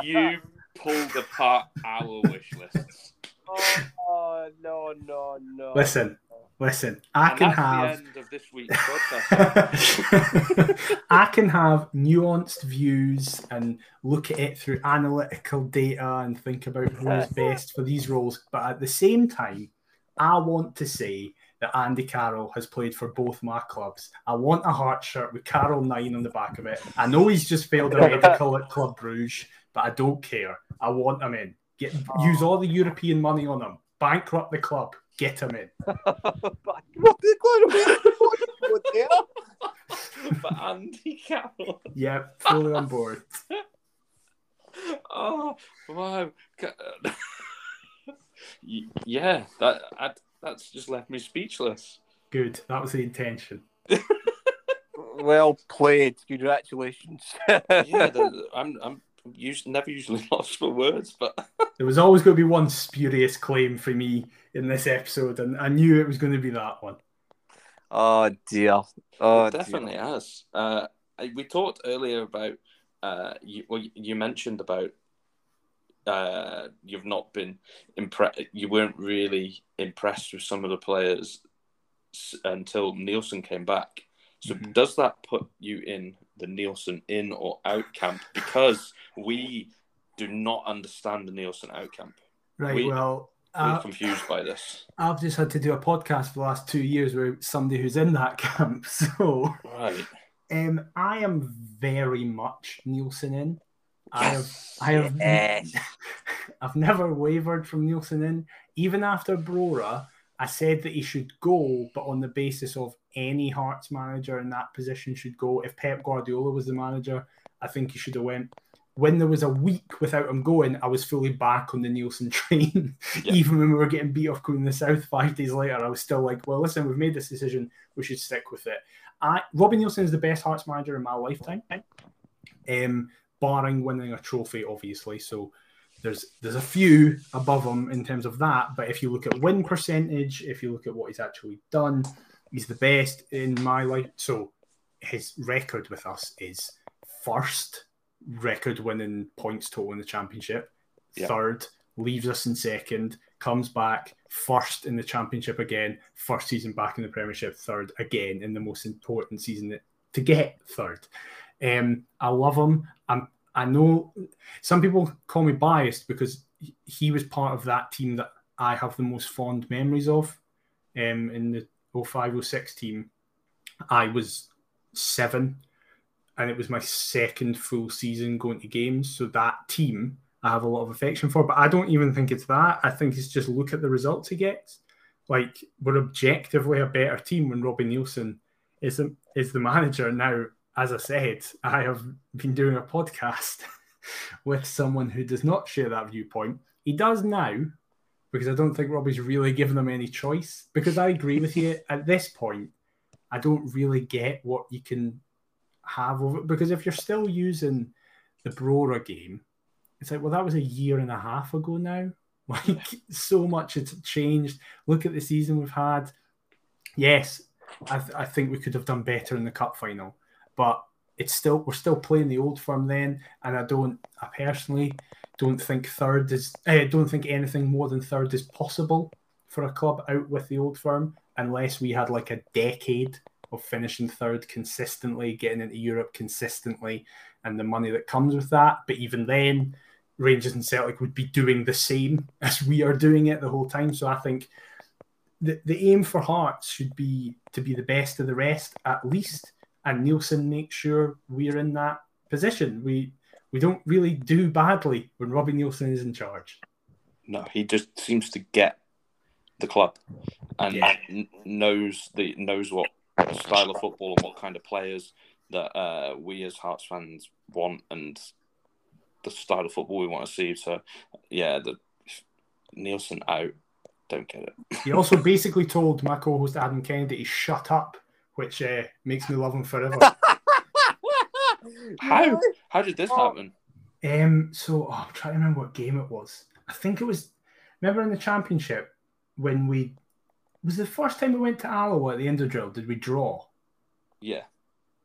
you pulled apart our wish lists. oh no no no! Listen, listen. I and can that's have. the end of this week's podcast. I can have nuanced views and look at it through analytical data and think about who is best for these roles. But at the same time, I want to say that Andy Carroll has played for both my clubs. I want a heart shirt with Carroll 9 on the back of it. I know he's just failed a medical at Club Bruges, but I don't care. I want him in. Get oh. Use all the European money on him. Bankrupt the club. Get him in. but Andy Carroll. Yep, fully on board. Oh wow! Ca- yeah, that I, that's just left me speechless. Good. That was the intention. well played. Congratulations. Yeah, the, I'm I'm us- never usually lost for words, but There was always going to be one spurious claim for me in this episode, and I knew it was going to be that one. oh dear. Oh it definitely has. Uh, we talked earlier about uh, you, well, you mentioned about uh, you've not been impressed. You weren't really impressed with some of the players until Neilson came back. So Mhm. does that put you in the Neilson in or out camp? Because we do not understand the Neilson out camp. Right. We- well, We're uh, confused by this. I've just had to do a podcast for the last two years with somebody who's in that camp. So Right. um, I am very much Neilson in. I have Yes. I have Yes. I've never wavered from Neilson in. Even after Brora, I said that he should go, but on the basis of any Hearts manager in that position should go. If Pep Guardiola was the manager, I think he should have went. When there was a week without him going, I was fully back on the Neilson train. Yeah. Even when we were getting beat off going the south five days later, I was still like, well, listen, we've made this decision. We should stick with it. I Robbie Neilson is the best Hearts manager in my lifetime. Um, barring winning a trophy, obviously. So there's there's a few above him in terms of that. But if you look at win percentage, if you look at what he's actually done, he's the best in my life. So his record with us is first record winning points total in the championship, Yeah. third leaves us in second, comes back first in the championship again, first season back in the Premiership, third again in the most important season to get third. Um, I love him. I'm. I know some people call me biased because he- he was part of that team that I have the most fond memories of. Um, in the 0506 team, I was seven, and it was my second full season going to games. So that team I have a lot of affection for, but I don't even think it's that. I think it's just look at the results he gets. Like we're objectively a better team when Robbie Neilson is is the manager now. As I said, I have been doing a podcast with someone who does not share that viewpoint. He does now because I don't think Robbie's really given them any choice. Because I agree with you at this point, I don't really get what you can have over because if you're still using the Brora game, it's like, well, that was a year and a half ago now. Like so much has changed. Look at the season we've had. Yes, I, th- I think we could have done better in the cup final, but it's still we're still playing the old firm then, and I don't, I personally don't think third is, I eh, don't think anything more than third is possible for a club out with the old firm unless we had like a decade of finishing third consistently, getting into Europe consistently, and the money that comes with that. But even then, Rangers and Celtic would be doing the same as we are doing it the whole time. So I think the, the aim for Hearts should be to be the best of the rest at least, and Neilson makes sure we're in that position. We we don't really do badly when Robbie Neilson is in charge. No, he just seems to get the club and yeah. knows the knows what style of football and what kind of players that uh, we as Hearts fans want and the style of football we want to see. So, yeah, the Neilson out, don't get it. He also basically told my co-host Adam Kennedy shut up, which uh, makes me love him forever. How? How did this happen? Um, so oh, I'm trying to remember what game it was. I think it was. Remember in the championship when we was the first time we went to Alloa at the end of drill. Did we draw? Yeah.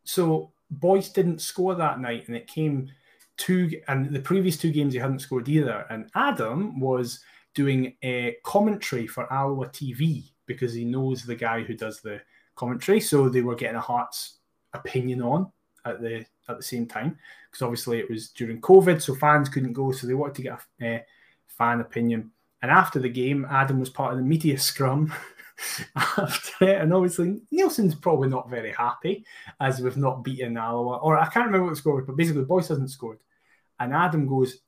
So Boyce didn't score that night, and it came two, and the previous two games he hadn't scored either. And Adam was doing a commentary for Alloa TV because he knows the guy who does the commentary. So they were getting a Hearts opinion on at the at the same time because obviously it was during COVID, so fans couldn't go, so they wanted to get a, a fan opinion. And after the game, Adam was part of the media scrum after and obviously Neilson's probably not very happy as we've not beaten Alloa, or I can't remember what the score was, but basically Boyce hasn't scored, and Adam goes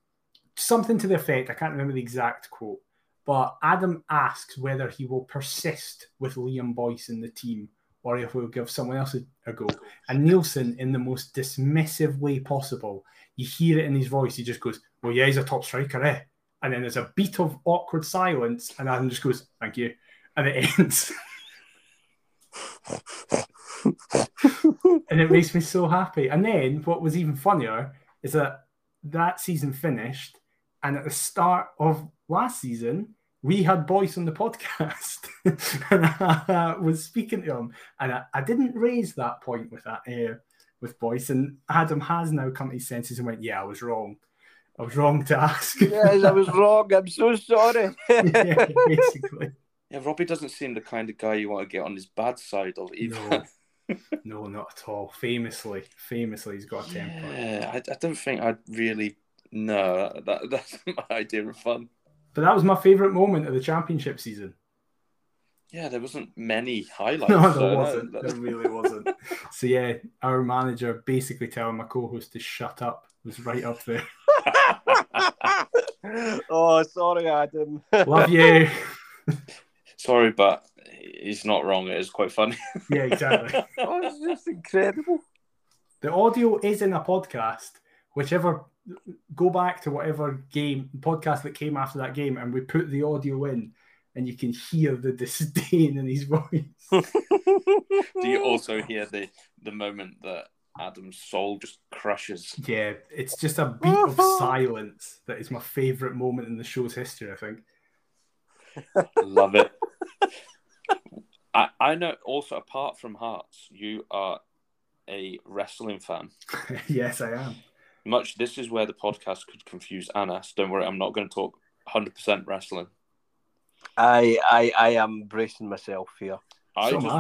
something to the effect I can't remember the exact quote, but Adam asks whether he will persist with Liam Boyce in the team or if we'll give someone else a, a, go. And Neilson, in the most dismissive way possible, you hear it in his voice. He just goes, "Well, yeah, he's a top striker, eh?" And then there's a beat of awkward silence, and Adam just goes, "Thank you," and it ends. and it makes me so happy. And then what was even funnier is that that season finished, and at the start of last season, we had Boyce on the podcast, and I was speaking to him, and I, I didn't raise that point with that uh, with Boyce, and Adam has now come to his senses and went, "Yeah, I was wrong. I was wrong to ask." yes, I was wrong. I'm so sorry. yeah, basically. Yeah, Robbie doesn't seem the kind of guy you want to get on his bad side of either. No, no not at all. Famously, famously, he's got a temper. Yeah, I, I don't think I'd really. No, that, that's my idea of fun. But that was my favourite moment of the championship season. Yeah, there wasn't many highlights. No, there so wasn't. That, that... There really wasn't. so yeah, our manager basically telling my co-host to shut up was right up there. oh, sorry, Adam. Love you. sorry, but he's not wrong. It is quite funny. yeah, exactly. oh, it's just incredible. The audio is in a podcast. Whichever go back to whatever game podcast that came after that game, and we put the audio in, and you can hear the disdain in his voice. Do you also hear the the moment that Adam's soul just crushes? Yeah, it's just a beat of silence that is my favorite moment in the show's history. I think. Love it. I, I know also apart from Hearts, you are a wrestling fan. yes, I am much this is where the podcast could confuse Anas. Don't worry, I'm not going to talk 100% wrestling. I I I am bracing myself here. I so just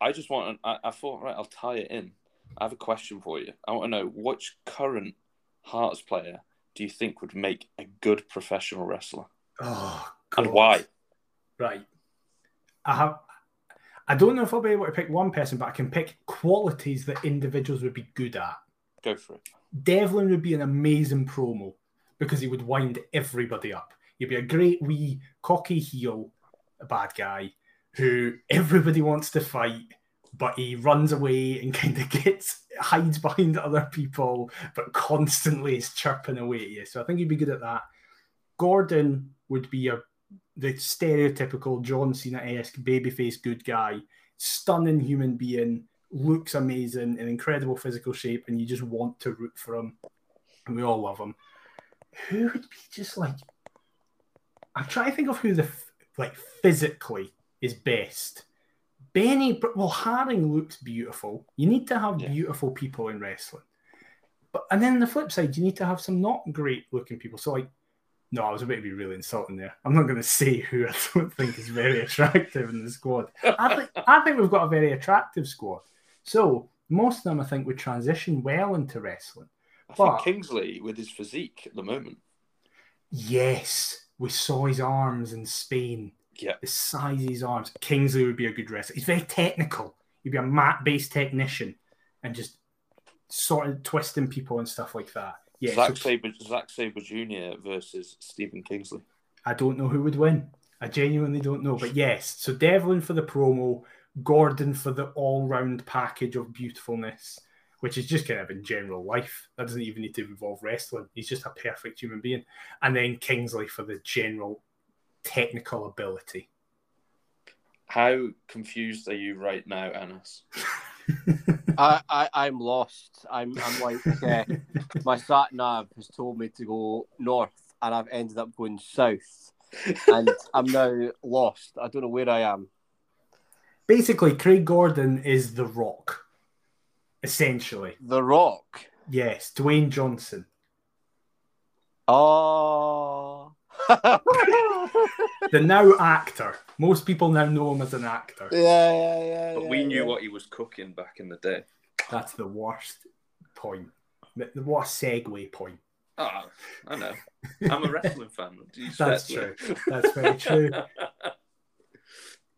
I just want I, I thought right, I'll tie it in. I have a question for you. I want to know which current Hearts player do you think would make a good professional wrestler? Oh, God. and why? Right. I have. I don't know if I'll be able to pick one person, but I can pick qualities that individuals would be good at. Go for it. Devlin would be an amazing promo because he would wind everybody up. He'd be a great wee cocky heel, a bad guy who everybody wants to fight, but he runs away and kind of gets hides behind other people, but constantly is chirping away at you. So I think he'd be good at that. Gordon would be a the stereotypical John Cena esque babyface good guy, stunning human being, looks amazing, in incredible physical shape, and you just want to root for him. And we all love him. Who would be just like? I'm trying to think of who the like physically is best. Benny, well, Haring looks beautiful. You need to have yeah. beautiful people in wrestling. But and then on the flip side, you need to have some not great looking people. So like, no, I was about to be really insulting there. I'm not going to say who I don't think is very attractive in the squad. I think I think we've got a very attractive squad. So most of them, I think, would transition well into wrestling. I But- think Kingsley with his physique at the moment. Yes, we saw his arms in Spain. Yeah. The size of his arms. Kingsley would be a good wrestler. He's very technical. He'd be a mat-based technician and just sort of twisting people and stuff like that. Yeah, Zack so Sabre, Zack Sabre Jr. versus Stephen Kingsley. I don't know who would win. I genuinely don't know. But yes, so Devlin for the promo, Gordon for the all-round package of beautifulness, which is just kind of in general life. That doesn't even need to involve wrestling. He's just a perfect human being. And then Kingsley for the general technical ability. How confused are you right now, Anas? I, I, I'm lost. I'm, I'm like, uh, my sat nav has told me to go north, and I've ended up going south, and I'm now lost. I don't know where I am. Basically, Craig Gordon is the rock, essentially. The Rock. Yes, Dwayne Johnson. Oh. The now actor. Most people now know him as an actor. Yeah, yeah, yeah. But yeah, we knew yeah. what he was cooking back in the day. That's the worst point. The the worst segue point. Ah, I know. I'm a wrestling fan. That's true. That's very true.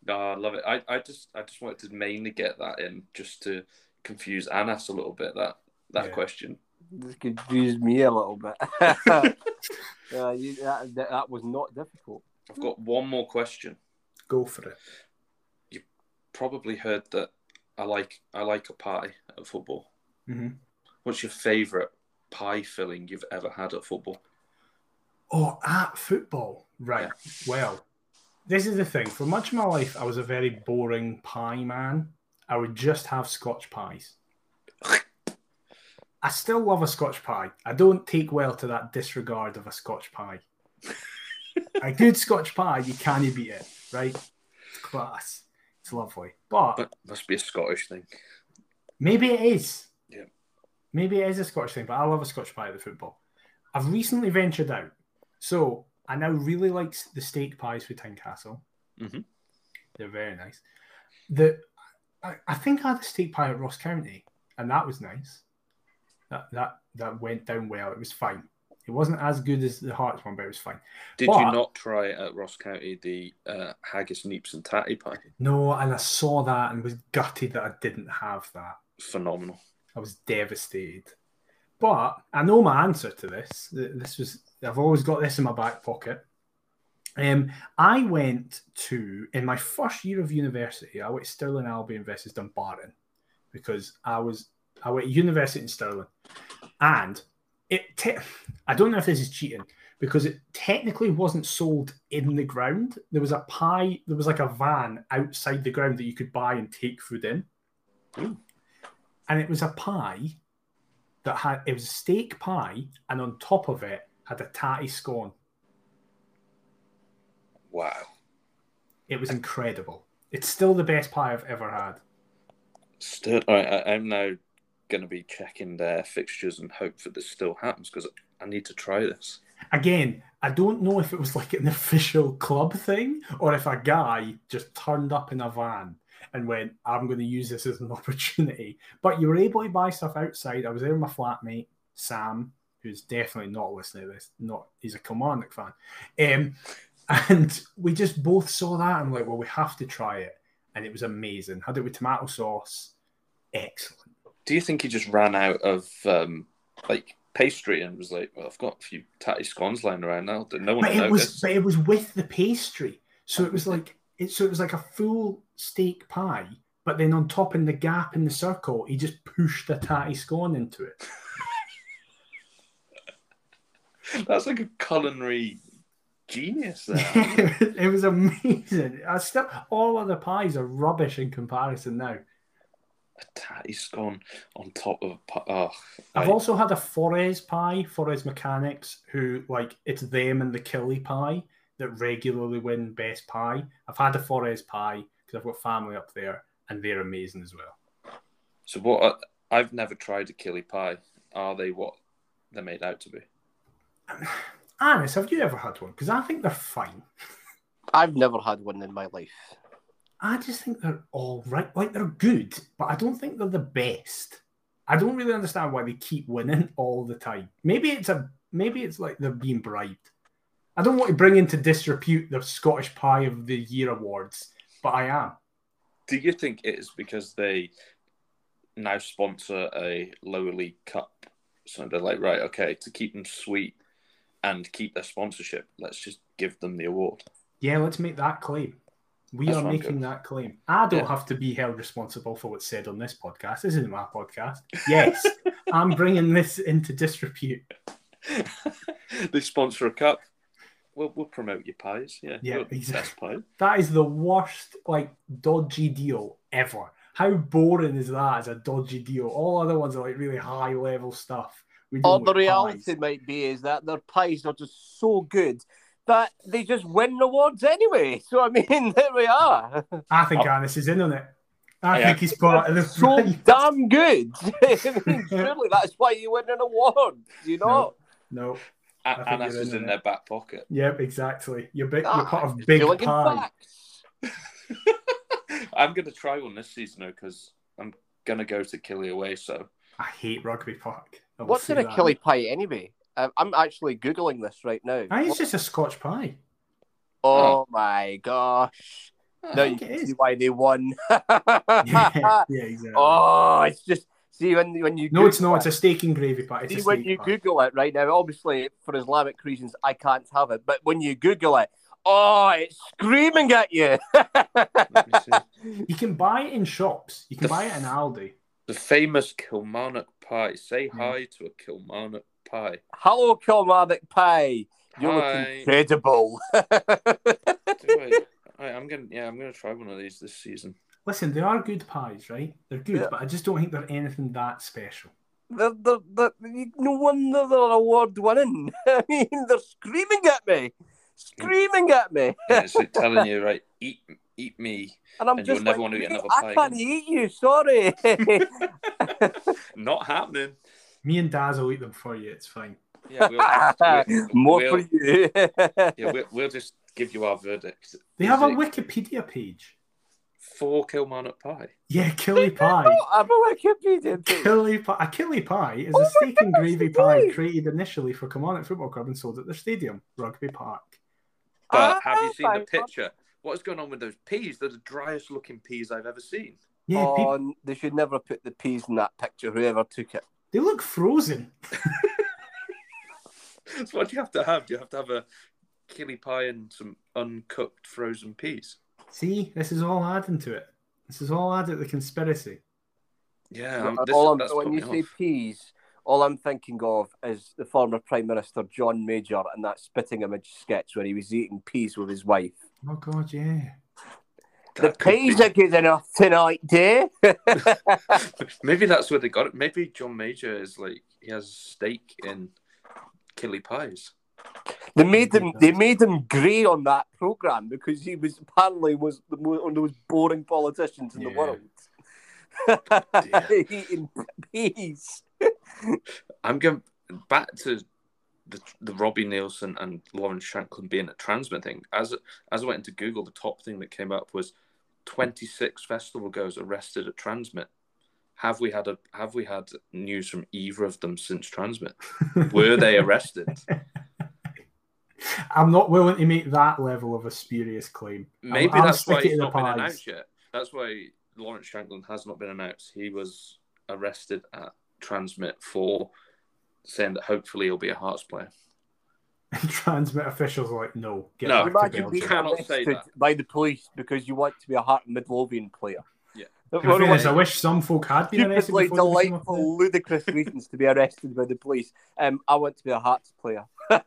no, I love it. I, I just I just wanted to mainly get that in just to confuse Anas a little bit. That that Yeah. question. This confused me a little bit. yeah, you, that, that, that was not difficult. I've got one more question. Go for it. You probably heard that I like I like a pie at football. hmm What's your favourite pie filling you've ever had at football? Oh, at football. Right. Well, this is the thing. For much of my life, I was a very boring pie man. I would just have Scotch pies. I still love a Scotch pie. I don't take well to that disregard of a Scotch pie. a good Scotch pie, you can't beat it, right? It's class. It's lovely. But But must be a Scottish thing. Maybe it is. Yeah. Maybe it is a Scotch thing, but I love a Scotch pie at the football. I've recently ventured out. So I now really like the steak pies for Tynecastle. Mhm. They're very nice. The I, I think I had a steak pie at Ross County, and that was nice. That that that went down well. It was fine. It wasn't as good as the Hearts one, but it was fine. Did But- you not try at Ross County the uh, haggis, neeps, and tatty pie? No, and I saw that and was gutted that I didn't have that. Phenomenal. I was devastated. But I know my answer to this. This was I've always got this in my back pocket. Um, I went to in my first year of university. I went to Stirling Albion versus Dumbarton because I was I went to university in Stirling, and it. Te- I don't know if this is cheating because it technically wasn't sold in the ground. There was a pie. There was like a van outside the ground that you could buy and take food in, Ooh. and it was a pie that had it was a steak pie, and on top of it had a tatty scone. Wow. It was incredible. It's still the best pie I've ever had. Still, all right, I, I'm now going to be checking their fixtures and hope that this still happens because I need to try this. Again, I don't know if it was like an official club thing or if a guy just turned up in a van and went, I'm going to use this as an opportunity. But you were able to buy stuff outside. I was there with my flatmate, Sam, who's definitely not listening to this. Not he's a Kilmarnock fan. Um, and we just both saw that and like, well, we have to try it. And it was amazing. Had it with tomato sauce. Excellent. Do you think he just ran out of um, like pastry and was like, "Well, I've got a few tatty scones lying around now. that No one but it was notice." but it was with the pastry so it was like it so it was like a full steak pie but then on top in the gap in the circle he just pushed a tatty scone into it. That's like a culinary genius. It was amazing. I still all other pies are rubbish in comparison now. A tatty scone on top of a oh, I've I- also had a Forez pie, Forez Mechanics, who like it's them and the Killie pie that regularly win best pie. I've had a Forez pie because I've got family up there, and they're amazing as well. So what? I, I've never tried a killie pie. are they what they're made out to be? Anas, have you ever had one? Because I think they're fine. I've never had one in my life. I just think they're all right. Like they're good, but I don't think they're the best. I don't really understand why they keep winning all the time. Maybe it's a maybe it's like they're being bribed. I don't want to bring into disrepute the Scottish Pie of the Year awards, but I am. Do you think it is because they now sponsor a lower league cup? So they're like, right, okay, to keep them sweet and keep their sponsorship, let's just give them the award. Yeah, let's make that claim. We That's are making good. that claim. I don't Yeah. have to be held responsible for what's said on this podcast. This isn't my podcast. Yes, I'm bringing this into disrepute. they sponsor a cup. We'll, we'll promote your pies. Yeah, Yeah, we're exactly. best pie. That is the worst, like, dodgy deal ever. How boring is that as a dodgy deal? All other ones are like really high level stuff. We Or don't the reality pies. might be is that their pies are just so good that they just win awards anyway. So I mean, there we are. I think oh. Anas is in on it. I Yeah. think he's part of the so right. damn good. I mean, surely that's why you win an award. You know. No. And, think and that's just in in their back pocket. Yep, exactly. You're big. Ah, you're part of Big Pie. I'm going to try one this season though because I'm going to go to Killie away. So I hate Rugby Park. What's say in a that. killie pie anyway? Um, I'm actually googling this right now. I think it's just a Scotch pie. Oh my gosh! I Now you it can is. see why they won. yeah, yeah, exactly. oh, it's just see when when you no, it's not. it- It's a steak and gravy pie. It's See when you pie. Google it right now, obviously for Islamic reasons I can't have it, but when you Google it, oh, it's screaming at you. let me see. You can buy it in shops. You can The buy it in Aldi. the famous Kilmarnock pie. Say Yeah. hi to a Kilmarnock pie. Hello, Kilmarnock Pie. You look incredible. Do I? I, I'm gonna yeah, I'm gonna try one of these this season. Listen, they are good pies, right? They're good, Yeah. but I just don't think they're anything that special. they're, they're, they're, no wonder they're award winning. I mean, they're screaming at me, screaming at me, And it's like telling you, right, eat eat me. and I'm And you'll just never like, want to eat "Mate, another I pie can't again." eat you. Sorry. Not happening. Me and Daz will eat them for you. It's fine. Yeah, we'll, we'll, More we'll, for you. yeah, we'll, we'll just give you our verdict. They Is have a Wikipedia page. For Kilmarnock pie. Yeah, killie pie. I'm a Wikipedia page. Killie pie. A killie pie is Oh a steak and gravy pie right. created initially for Kilmarnock Football Club and sold at their stadium, Rugby Park. But Ah, have you seen the picture? What is going on with those peas? They're the driest looking peas I've ever seen. Yeah, oh, people, they should never put the peas in that picture. Whoever took it. they look frozen. so what do you have to have? Do you have to have a killie pie and some uncooked frozen peas? See, this is all adding to it. This is all added to the conspiracy. Yeah, this, all I'm, when you me say peas, all I'm thinking of is the former Prime Minister John Major and that spitting image sketch where he was eating peas with his wife. Oh God, yeah. the That could peas be- are good enough tonight, dear. Eh? Maybe that's where they got it. Maybe John Major is like he has a stake in killie pies. They made him. They made him grey on that program because he was apparently was the mo- one of the most boring politicians in the world. Eating peas. I'm going back to the the Robbie Neilson and Lauren Shankland being a transmit thing. As as I went into Google, the top thing that came up was 26 festival goers arrested at TRNSMT. Have we had a have we had news from either of them since TRNSMT? Were they arrested? I'm not willing to make that level of a spurious claim. Maybe I'll that's why stick it he's not been announced yet. That's why Lawrence Shankland has not been announced. He was arrested at TRNSMT for saying that hopefully he'll be a Hearts player. TRNSMT officials are like, no, get No. back to Imagine Belgium. cannot say that. by the police because you want to be a Heart Midlothian player. Yeah. In fairness, I wish some folk had been arrested Stupidly before they became a player. delightful, ludicrous reasons to be arrested by the police. Um, I want to be a Hearts player.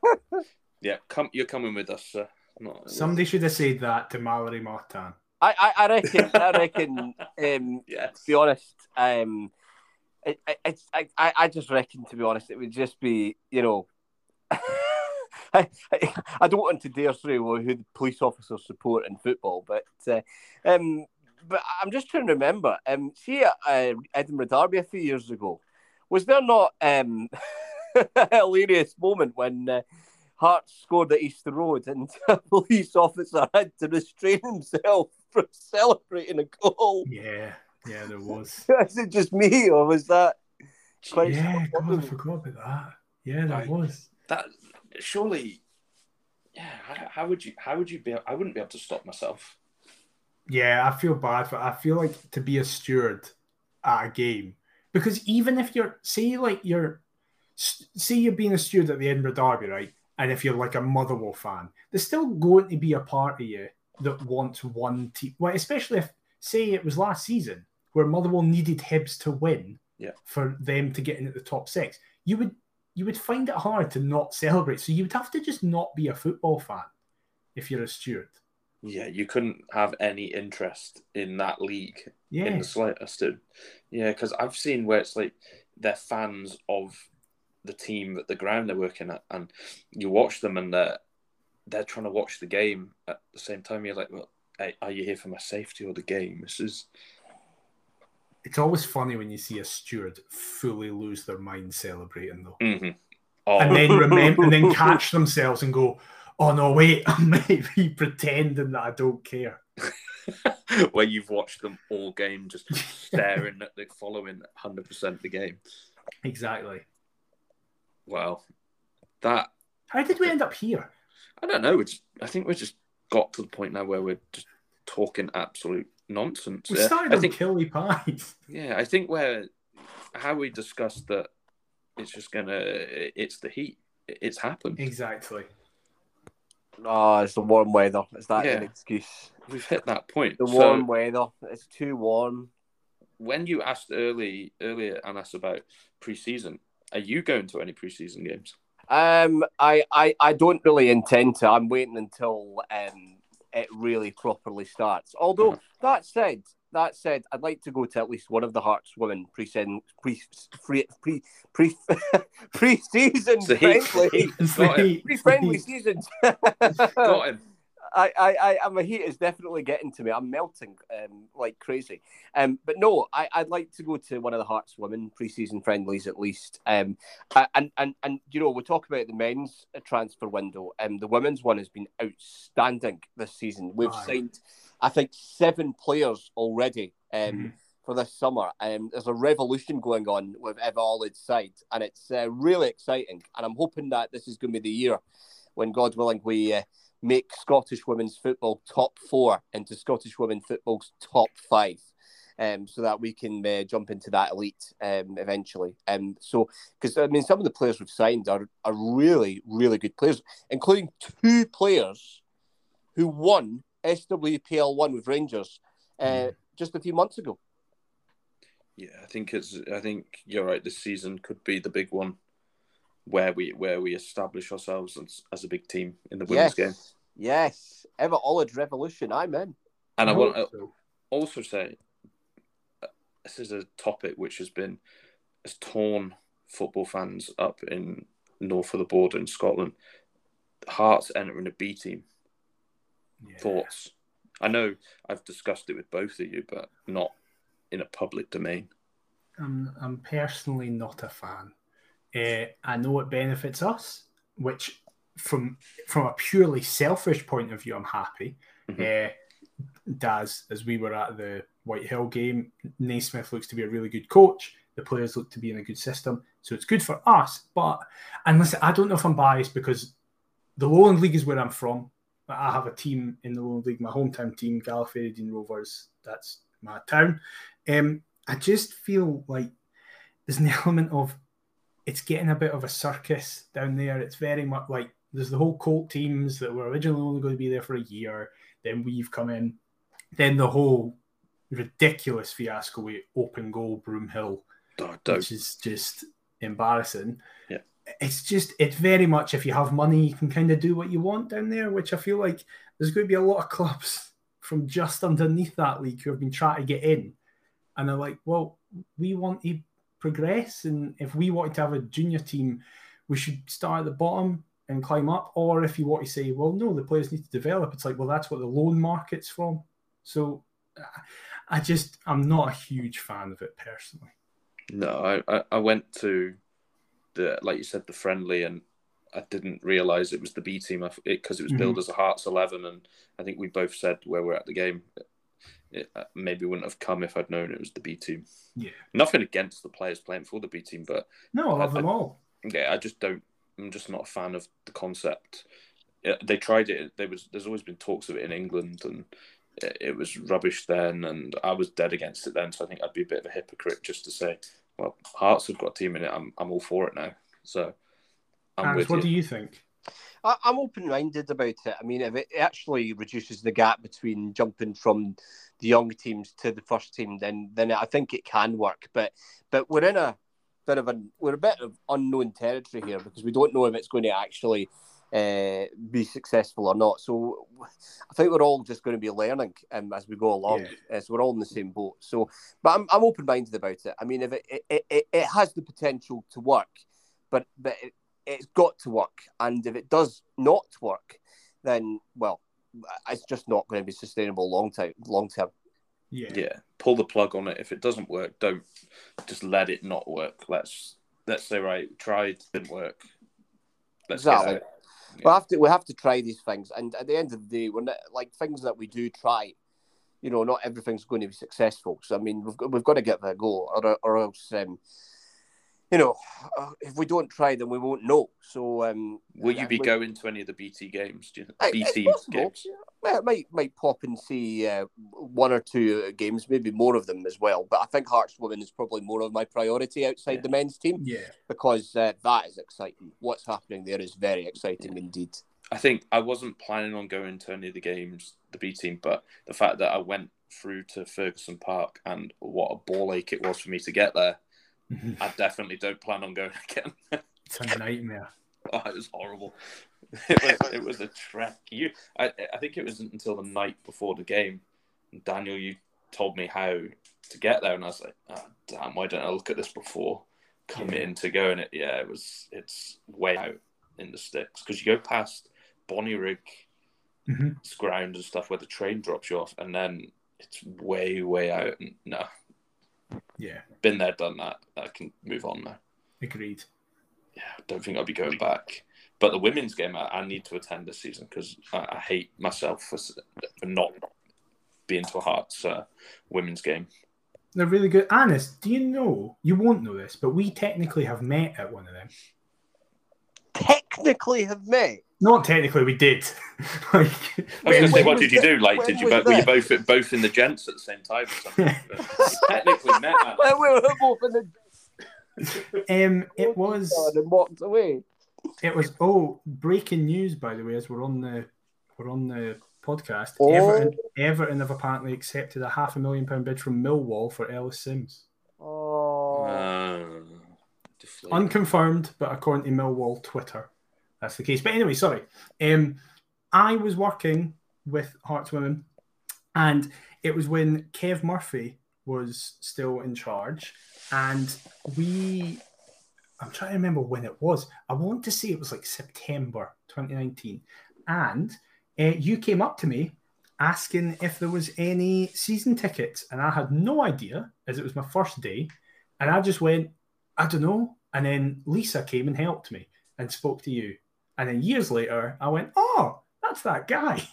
Yeah, come. You're coming with us, sir. Not, Somebody should have said that to Malaury Martin. I, I, I reckon. I reckon. Um, Yes. to be honest, um, it, it, it's I, I I just reckon to be honest, it would just be you know. I, I, I don't want to dare say well, who the police officers support in football, but uh, um, but I'm just trying to remember. Um, see, at uh, Edinburgh Derby a few years ago, was there not um, a hilarious moment when uh, Hearts scored at Easter Road and a police officer had to restrain himself from celebrating a goal? Yeah, yeah, there was. Is it just me, or was that quite? yeah, God, I forgot about that. Yeah, there Right. was. That surely, yeah. How, how would you? How would you be? I wouldn't be able to stop myself. Yeah, I feel bad for. I feel like to be a steward at a game because even if you're say like you're say you're being a steward at the Edinburgh Derby, right? And if you're like a Motherwell fan, there's still going to be a part of you that wants one team. Well, especially if say it was last season where Motherwell needed Hibs to win Yeah. for them to get into the top six. You would you would find it hard to not celebrate. So you would have to just not be a football fan if you're a steward. Yeah, you couldn't have any interest in that league in the slightest. Yeah, because I've seen where it's like they're fans of the team at the ground they're working at, and you watch them and they're they're trying to watch the game at the same time. You're like, well, hey, are you here for my safety or the game? This is It's always funny when you see a steward fully lose their mind celebrating though. Mhm. oh, And then remember and then catch themselves and go, Oh no, wait, I might be pretending that I don't care. where you've watched them all game, just staring at the following hundred percent the game. Exactly. Well, that How did we end up here? I don't know. It's I think we're just got to the point now where we're just talking absolute nonsense. We Yeah, started I on think Killie Pies. yeah, I think where how we discussed that it's just gonna it's the heat. It's happened. Exactly. Oh, it's the warm weather. Is that an excuse? We've hit that point. The So warm weather. It's too warm. when you asked early earlier Anas about preseason, are you going to any preseason games? Um, I, I, I don't really intend to. I'm waiting until um it really properly starts. Although Uh-huh. that said, that said, I'd like to go to at least one of the Hearts women pre pre pre pre pre pre season It's the heat. friendly It's Got the it. heat, pre friendly seasons. Got him. I, I, I, my heat is definitely getting to me. I'm melting um, like crazy. Um, but no, I, I'd like to go to one of the Hearts women preseason friendlies at least. Um, and and and you know, we talk about the men's transfer window. Um, the women's one has been outstanding this season. We've signed, I think, seven players already. Um, Mhm. for this summer. Um, there's a revolution going on with Eva Olid's side, and it's uh, really exciting. And I'm hoping that this is going to be the year when, God willing, we uh, make Scottish women's football top four into Scottish women football's top five. Um, so that we can uh, jump into that elite um, eventually. Um, so, because I mean, some of the players we've signed are, are really, really good players, including two players who won SWPL one with Rangers uh, Mhm. just a few months ago. Yeah, I think it's. I think you're right. This season could be the big one, where we where we establish ourselves as, as a big team in the women's yes, game. yes. Eva Olid revolution. I'm in. And I I want to so. also say, uh, this is a topic which has been has torn football fans up in north of the border in Scotland. Hearts entering a B team. Yeah. Thoughts? I know I've discussed it with both of you, but not in a public domain. I'm, I'm personally not a fan. Uh, I know it benefits us, which from from a purely selfish point of view, I'm happy. Uh, Daz, as we were at the Whitehill game, Naismith looks to be a really good coach. The players look to be in a good system, so it's good for us. But and listen, I don't know if I'm biased because the Lowland League is where I'm from. I have a team in the Lowland League, my hometown team, Gala Fairydean Rovers. That's my town. Um, I just feel like there's an element of it's getting a bit of a circus down there. It's very much like there's the whole Colt teams that were originally only going to be there for a year. Then we've come in. Then the whole ridiculous fiasco with open goal Broomhill, Oh, don't. which is just embarrassing. Yeah. It's just it's very much if you have money, you can kind of do what you want down there, which I feel like there's going to be a lot of clubs from just underneath that league who have been trying to get in. And they're like, well, we want to progress. And if we wanted to have a junior team, we should start at the bottom and climb up. Or if you want to say, well, no, the players need to develop, it's like, well, that's what the loan market's from. So I just, I'm not a huge fan of it personally. No, I, I, went to the like you said the friendly and I didn't realize it was the B team because it, it, was billed mm-hmm. as a Hearts eleven and I think we both said where we're at the game. It uh, maybe wouldn't have come if I'd known it was the B team. Yeah, nothing against the players playing for the B team, but no, I love I, them all. Yeah, I just don't. I'm just not a fan of the concept. They tried it. There was. There's always been talks of it in England, and it was rubbish then, and I was dead against it then. So I think I'd be a bit of a hypocrite just to say, well, Hearts have got a team in it. I'm I'm all for it now. So I'm with what you. do you think? I, am open minded about it. I mean, if it actually reduces the gap between jumping from the young teams to the first team, then then I think it can work. But but we're in a bit of a we're a bit of unknown territory here because we don't know if it's going to actually uh, be successful or not. So I think we're all just going to be learning um, as we go along. Yeah. Uh, so we're all in the same boat. So, but I'm, I'm open minded about it. I mean, if it, it, it, it has the potential to work, but but it, it's got to work. And if it does not work, then well, it's just not going to be sustainable long time long term. Yeah. Yeah. Pull the plug on it. If it doesn't work, don't just let it not work. Let's let's say right, tried, didn't work. Let's exactly. Yeah. We have to we have to try these things, and at the end of the day, we're not, like things that we do try. You know, not everything's going to be successful. So I mean, we've got, we've got to get that go, or or else, um, you know, uh, if we don't try, then we won't know. So, um, will you be going to any of the BT games? Do you think? BT games? I might might pop and see uh, one or two games, maybe more of them as well. But I think Hearts Women is probably more of my priority outside yeah. the men's team. Yeah, because uh, that is exciting. What's happening there is very exciting yeah. indeed. I think I wasn't planning on going to any of the games, the B team, but the fact that I went through to Ferguson Park and what a ball ache it was for me to get there, mm-hmm. I definitely don't plan on going again. it's a nightmare. Oh, it was horrible. It was, it was a trek. You, I, I think it was until the night before the game. Daniel, you told me how to get there, and I was like, oh, "Damn, why don't I look at this before come yeah. in to go?" And it, yeah, it was. It's way out in the sticks because you go past Bonnyrigg mm-hmm. ground and stuff where the train drops you off, and then it's way, way out. And, no, yeah, been there, done that. I can move on now. Agreed. Yeah, I don't think I'll be going back. But the women's game, I, I need to attend this season because I, I, hate myself for, for not being to a Hearts uh, women's game. They're really good. Anas, do you know? You won't know this, but we technically have met at one of them. Technically, have met. Not technically, we did. like, I was going to say, what did you do? Like, did you both, were you both both in the gents at the same time or something? technically met. we were both in the. Um, it was. And walked away. It was oh breaking news by the way as we're on the we're on the podcast. Oh. Everton, Everton have apparently accepted a half a million pound bid from Millwall for Ellis Simms. Oh. Uh, Unconfirmed, but according to Millwall Twitter, that's the case. But anyway, sorry. Um, I was working with Hearts Women, and it was when Kev Murphy was still in charge, and we I'm trying to remember when it was. I want to say it was like September 2019. And uh, you came up to me asking if there was any season tickets. And I had no idea as it was my first day. And I just went, I don't know. And then Lisa came and helped me and spoke to you. And then years later, I went, oh, that's that guy.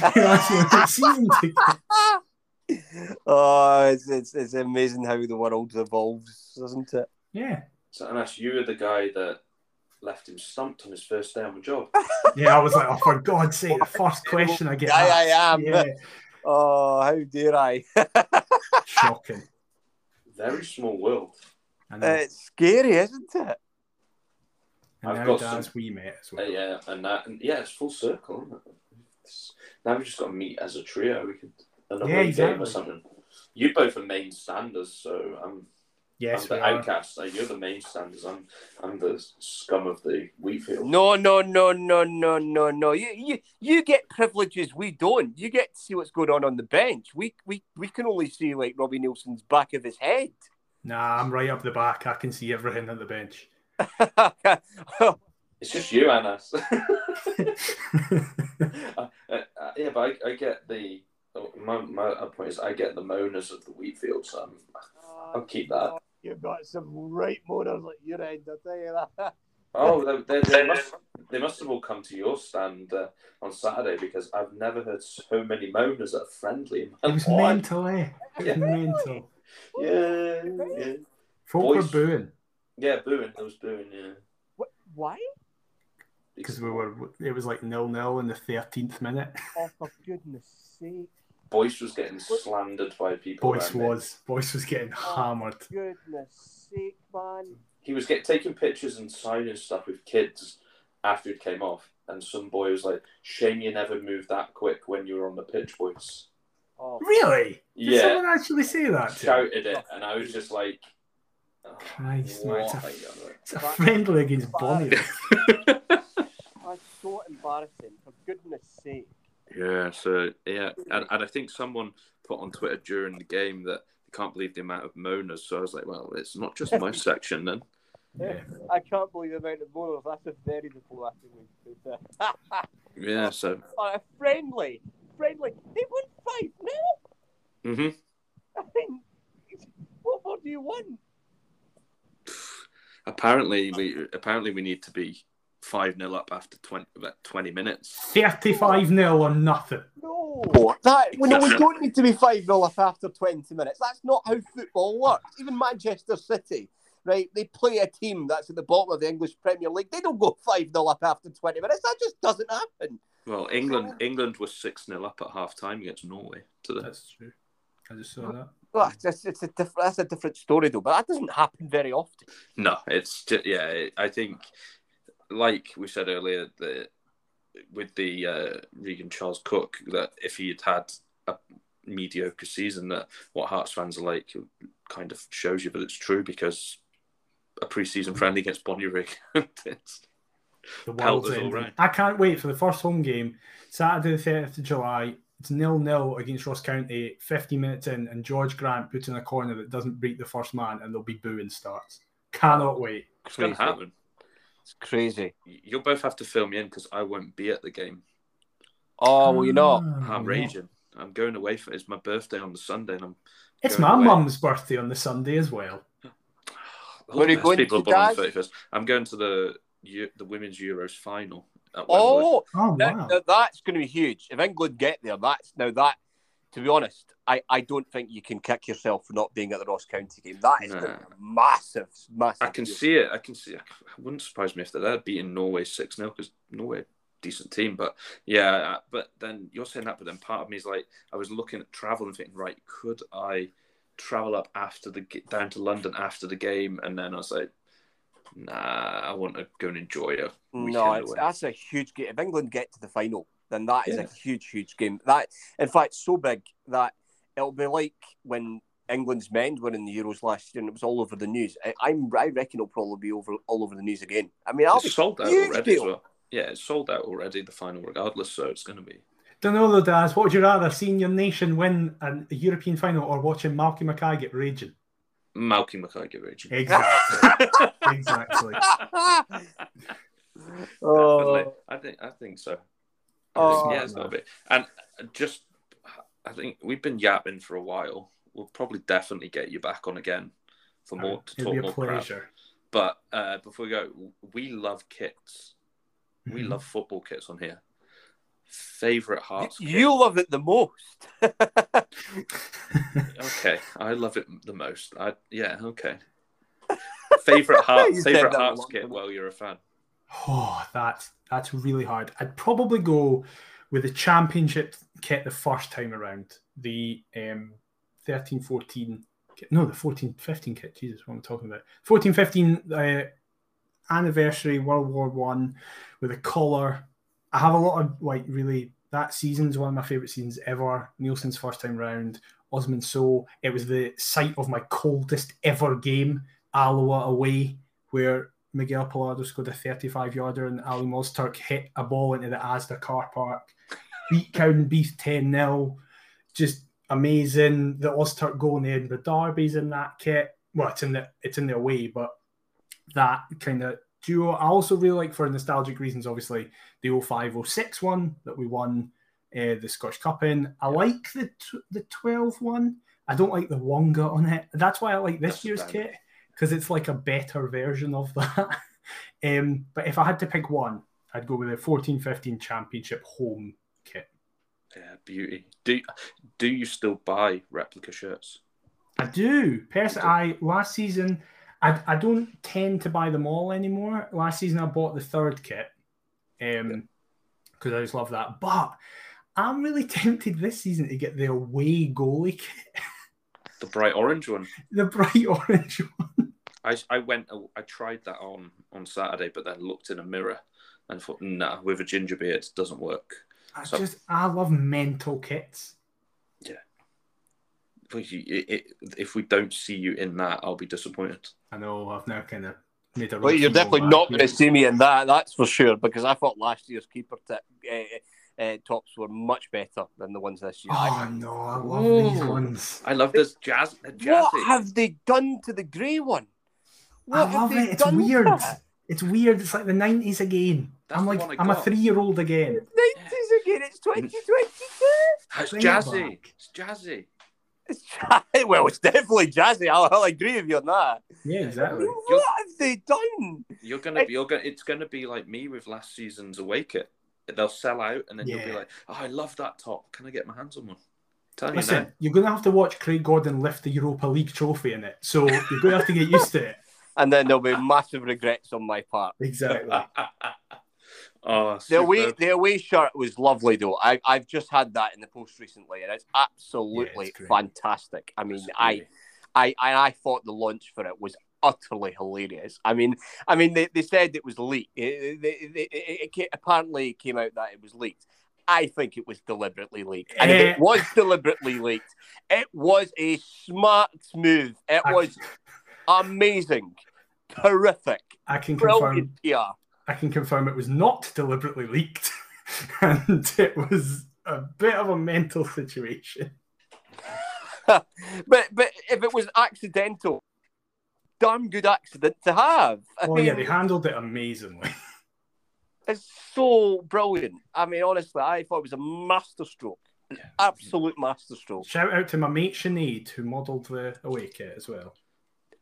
season tickets. Oh, it's, it's, it's amazing how the world evolves, isn't it? Yeah. So, Anas, you were the guy that left him stumped on his first day on the job. yeah, I was like, oh, for God's sake, the first question I get. I, I am. Yeah. Oh, how dare I? Shocking. Very small world. It's scary, isn't it? And I've now got some, we met as well. Uh, yeah, and that, and yeah, it's full circle. It? now we've just got to meet as a trio. We could another yeah, exactly. game or something. You both are main standers, so I'm Yes, I'm the outcast. Like, you're the main standers. I'm I'm the scum of the wheatfield. No, no, no, no, no, no, no. You you you get privileges we don't. You get to see what's going on on the bench. We we we can only see like Robbie Neilson's back of his head. Nah, I'm right up the back. I can see everything at the bench. it's just you, Anas. uh, uh, yeah, but I, I get the my, my point is I get the moaners of the wheat wheatfield, so I'm, I'll keep that. You've got some right moaners at your end, I'll tell you that. Oh, they, they, they must they must have all come to your stand uh, on Saturday because I've never heard so many moaners at a friendly. in my It was life. mental, eh? It was Yeah. mental. Yeah, yeah, Folk Boys- were booing yeah. Booing, there was booing. Yeah, What? Why? because we were. It was like nil nil in the thirteenth minute. Oh, for goodness sake. Boyce was getting slandered by people. Boyce around him. was. Boyce was getting oh, hammered. Goodness sake, man. He was get, taking pictures and signing stuff with kids after it came off, and some boy was like, "Shame you never moved that quick when you were on the pitch, Boyce." Oh, Really? Did Yeah, someone actually say that? shouted it, and I was just like, Christ, man, it's a- what? It's a friendly against Bonnie. that's so embarrassing. For goodness sake. Yeah, so yeah, and, and I think someone put on Twitter during the game that they can't believe the amount of moaners. So I was like, well, it's not just my section then. Yeah. I can't believe the amount of moaners. That's a very diplomatic way to. Yeah, so Uh, friendly. Friendly. They won 5 0. hmm I mean, what more do you want? Apparently we apparently we need to be five 0 up after 20, about 20 minutes. 35 0 or nothing. No. That, well, no, we don't need to be 5 0 up after 20 minutes. That's not how football works. Even Manchester City, right? They play a team that's at the bottom of the English Premier League. They don't go 5 0 up after 20 minutes. That just doesn't happen. Well, England England was six 0 up at half time against Norway today. That's true. I just saw that. Well, it's, it's a diff- that's a different story, though, but that doesn't happen very often. No, it's just, yeah. I think, like we said earlier, the with the uh, Regan Charles Cook, that if he had had a mediocre season, that what Hearts fans are like kind of shows you that it's true because a pre-season friendly against Bonnyrigg, it's The world's is all ending. right. I can't wait for the first home game, Saturday, the 30th of July. It's nil nil against Ross County, 50 minutes in, and Jorge Grant puts in a corner that doesn't beat the first man, and there'll be booing starts. Cannot wait. it's going to happen. It's crazy. You'll both have to fill me in because I won't be at the game. Oh, well, you know. Ah, I'm raging. I'm going away for it's my birthday on the Sunday, and I'm It's my away. mum's birthday on the Sunday as well. Where are you going people to, are born on Daz? the 31st. I'm going to the the women's Euros final at Wembley. Oh, Oh, now, wow. now that's going to be huge. If England get there, that's now that. To be honest, I, I don't think you can kick yourself for not being at the Ross County game. That is Nah. going massive, massive. I can deal. see it. I can see. It wouldn't surprise me if they're beating Norway six 0 because Norway decent team. But yeah, uh, but then you're saying that, but then part of me is like, I was looking at travel and thinking, right, could I travel up after the g- down to London after the game? And then I was like, nah, I want to go and enjoy a weekend No, it's, that's a huge game. If England get to the final, then that is Yeah. a huge, huge game. That, in fact, so big that it'll be like when England's men were in the Euros last year, and it was all over the news. I, I'm, I reckon it'll probably be over all over the news again. I mean, I'll be It's sold out already deal. as well. Yeah, it's sold out already. The final, regardless, so it's going to be. Don't know though, Daz. What would you rather, seeing your nation win a European final or watching Malky Mackay get raging? Malky Mackay get. Exactly. exactly. Oh. I think I think so. I Oh, think, yeah, it's no. got to be. And just, I think we've been yapping for a while. We'll probably definitely get you back on again for more to It'll talk be a more crap. pleasure. But uh, before we go, we love kits. We Mhm. love football kits on here. Favorite Hearts kit? You love it the most. Okay, I love it the most. I yeah, okay. Favorite heart, favorite Hearts a kit. Well, you're a fan. Oh, that's that's really hard. I'd probably go with the championship kit the first time around. The um 13 14 kit- no, the 14 15 kit. Jesus, what am I talking about? 14 15 uh, anniversary World War One with a collar. I have a lot of like really that season's one of my favorite seasons ever. Neilson's first time round, Osman Sow. It was the site of my coldest ever game, Alloa away, where Miguel Pallardo scored a 35 yarder and Alim Ozturk hit a ball into the Asda car park, beat Cowdenbeath 10 0. Just amazing. The Ozturk goal in the Edinburgh Derby's in that kit. Well, it's in the it's in the away, but that kind of duo. I also really like for nostalgic reasons, obviously, the 05 06 one that we won uh, the Scottish Cup in. I like the t- the 12 one. I don't like the Wonga on it. That's why I like this That's year's kit. because it's like a better version of that. um, but if I had to pick one, I'd go with the 14-15 Championship home kit. Yeah, beauty. Do do you still buy replica shirts? I do. Personally, I last season I, I don't tend to buy them all anymore. Last season I bought the third kit. Um because I just love that. But I'm really tempted this season to get the away goalie kit. The bright orange one. the bright orange one. I, I went I tried that on on Saturday, but then looked in a mirror and thought, nah, with a ginger beard it doesn't work. I So- just I love mental kits. If, you, it, if we don't see you in that, I'll be disappointed. I know I've now kind of made a Well, you're definitely of not going to see me in that. That's for sure. Because I thought last year's keeper tip, uh, uh, tops were much better than the ones this year. Oh no, I love these ones. I love this jazz. Jazzy. what have they done to the grey one? What I have love they it. It's done to weird. it? It's weird. It's like the nineties again. That's I'm like I I'm a three year old again. Nineties again. It's 2022. It's Bring it jazzy. back. It's jazzy. It's jazzy. Well, it's definitely jazzy. I'll, I'll agree with you on that. Yeah, exactly. What have they done? You're gonna be. You're gonna. It's gonna be like me with last season's away kit. They'll sell out, and then you'll be like, "Oh, I love that top. Can I get my hands on one?" Tell Listen, now. you're gonna have to watch Craig Gordon lift the Europa League trophy in it, so you're gonna have to get used to it. And then there'll be massive regrets on my part. Exactly. oh, The away, superb. the away shirt was lovely though. I, I've just had that in the post recently, and it's absolutely Yeah, it's fantastic. I mean, I. I, I, I thought the launch for it was utterly hilarious. I mean, I mean, they, they said it was leaked. It, it, it, it, it apparently came out that it was leaked. I think it was deliberately leaked, and if Eh. it was deliberately leaked, it was a smart move. It was amazing, terrific, I can confirm. brilliant PR. I can confirm it was not deliberately leaked, and it was a bit of a mental situation. but but if it was accidental, damn good accident to have. I Oh yeah, they handled it amazingly. it's so brilliant. I mean, honestly, I thought it was a masterstroke, an absolute masterstroke. Shout out to my mate Sinead who modelled the away kit as well.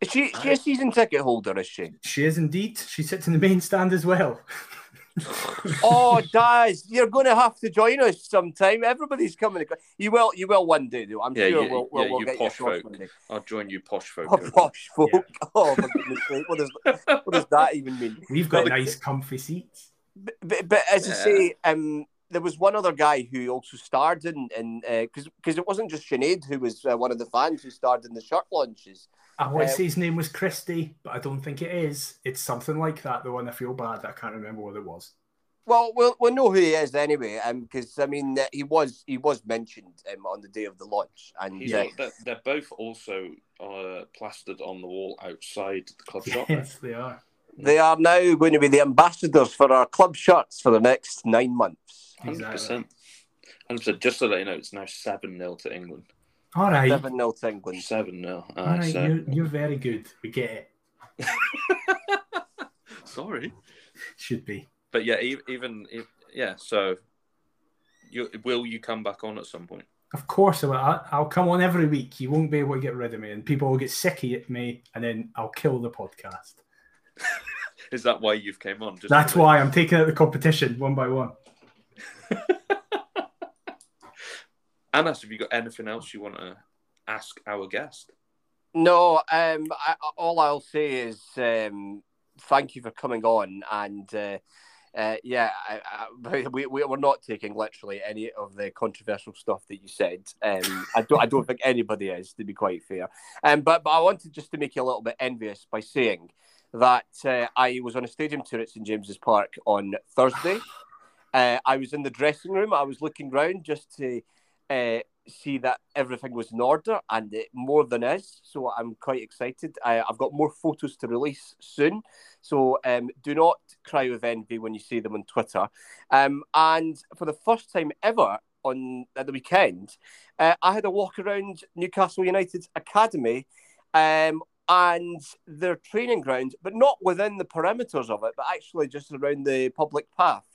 Is she, she a season ticket holder? Is she? She is indeed. She sits in the main stand as well. Oh, Daz, you're going to have to join us sometime. Everybody's coming. You will. You will one day, though. I'm Yeah, sure you- we'll, we'll, yeah, we'll you get posh folk. one day. I'll join you, posh folk. Oh, posh folk. Oh, my goodness sake. What does, what does that even mean? We've got Well, nice, comfy seats. But, but, but as I Yeah. say, um, there was one other guy who also starred in, in because because it wasn't just Sinead who was uh, one of the fans who starred in the shirt launches. I want to Um, say his name was Christie, but I don't think it is. It's something like that. The one I feel bad that I can't remember what it was. Well, we'll we'll know who he is anyway, um, because I mean uh, he was he was mentioned um, on the day of the launch, and He's, uh, they're, they're both also uh, plastered on the wall outside the club shop. Yes, they are. they are now going to be the ambassadors for our club shirts for the next nine months. Hundred Exactly. percent. Hundred percent. Just so that you know, it's now seven 0 to England. All right. Seven 0 to England. Seven 0 All right. You're, you're very good. We get it. Sorry, Should be. but yeah, e- even if, yeah. So, you will you come back on at some point? Of course, I will. I- I'll come on every week. You won't be able to get rid of me, and people will get sick of me, and then I'll kill the podcast. Is that why you've came on? Just That's why I'm taking out the competition one by one. Anas, have you got anything else you want to ask our guest? No, um, I, all I'll say is um, thank you for coming on, and uh, uh, yeah, I, I, we, we we're not taking literally any of the controversial stuff that you said. Um, I don't I don't think anybody is, to be quite fair. Um, but but I wanted just to make you a little bit envious by saying that uh, I was on a stadium tour at St James's Park on Thursday. Uh, I was in the dressing room. I was looking round just to uh, see that everything was in order, and it more than is. So I'm quite excited. I, I've got more photos to release soon. So um, do not cry with envy when you see them on Twitter. Um, and for the first time ever on at the weekend, uh, I had a walk around Newcastle United's academy. Um, and their training ground, but not within the perimeters of it, but actually just around the public path.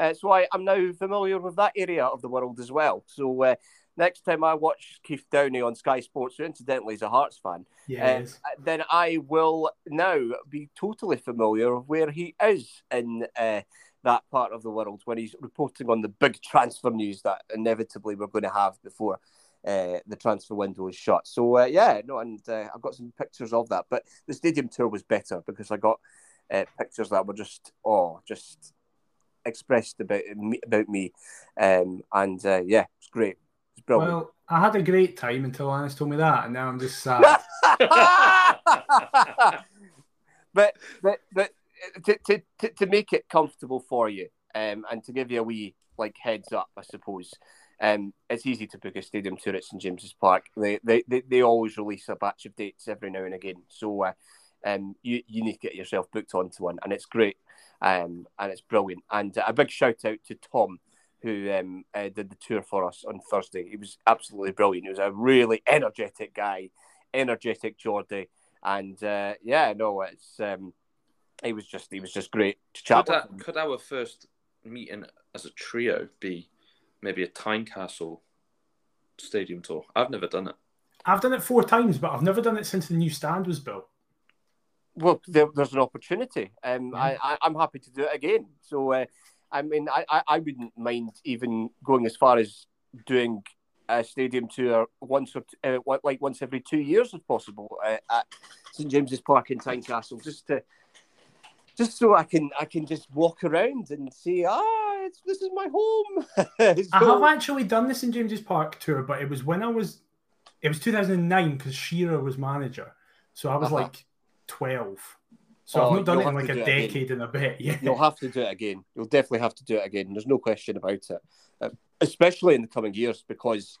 Uh, so I, I'm now familiar with that area of the world as well. So uh, next time I watch Keith Downie on Sky Sports, who incidentally is a Hearts fan, Yeah, um, then I will now be totally familiar with where he is in uh, that part of the world when he's reporting on the big transfer news that inevitably we're going to have before uh, the transfer window is shut. So uh, yeah, no, and uh, I've got some pictures of that. But the stadium tour was better because I got uh, pictures that were just oh, just expressed about me, about me, um, and uh, yeah, it's great. It's brilliant. well, I had a great time until Anas told me that, and now I'm just sad. but but but to, to, to, to make it comfortable for you um, and to give you a wee like heads up, I suppose. Um, it's easy to book a stadium tour at St James's Park. They, they they they always release a batch of dates every now and again, so uh, um, you you need to get yourself booked onto one, and it's great, um, and it's brilliant. And uh, a big shout out to Tom, who um, uh, did the tour for us on Thursday. He was absolutely brilliant. He was a really energetic guy, energetic Geordie, and uh, yeah, no, it's um, he was just he was just great to chat Could, with. that, could our first meeting as a trio be maybe a Tynecastle stadium tour? I've never done it. I've done it four times, but I've never done it since the new stand was built. Well, there, there's an opportunity. Um, Yeah. I, I I'm happy to do it again. So, uh, I mean, I, I I wouldn't mind even going as far as doing a stadium tour once or t- uh, like once every two years, if possible, uh, at St James's Park in Tynecastle, just to just so I can I can just walk around and see ah, it's, this is my home. I have actually done this in James's Park tour, but it was when I was, it was 2009 because Shearer was manager, so I was Uh-huh. like 12. So Oh, I've not done it in like a do it again. decade and a bit. Yeah, You'll have to do it again. You'll definitely have to do it again. There's no question about it, uh, especially in the coming years because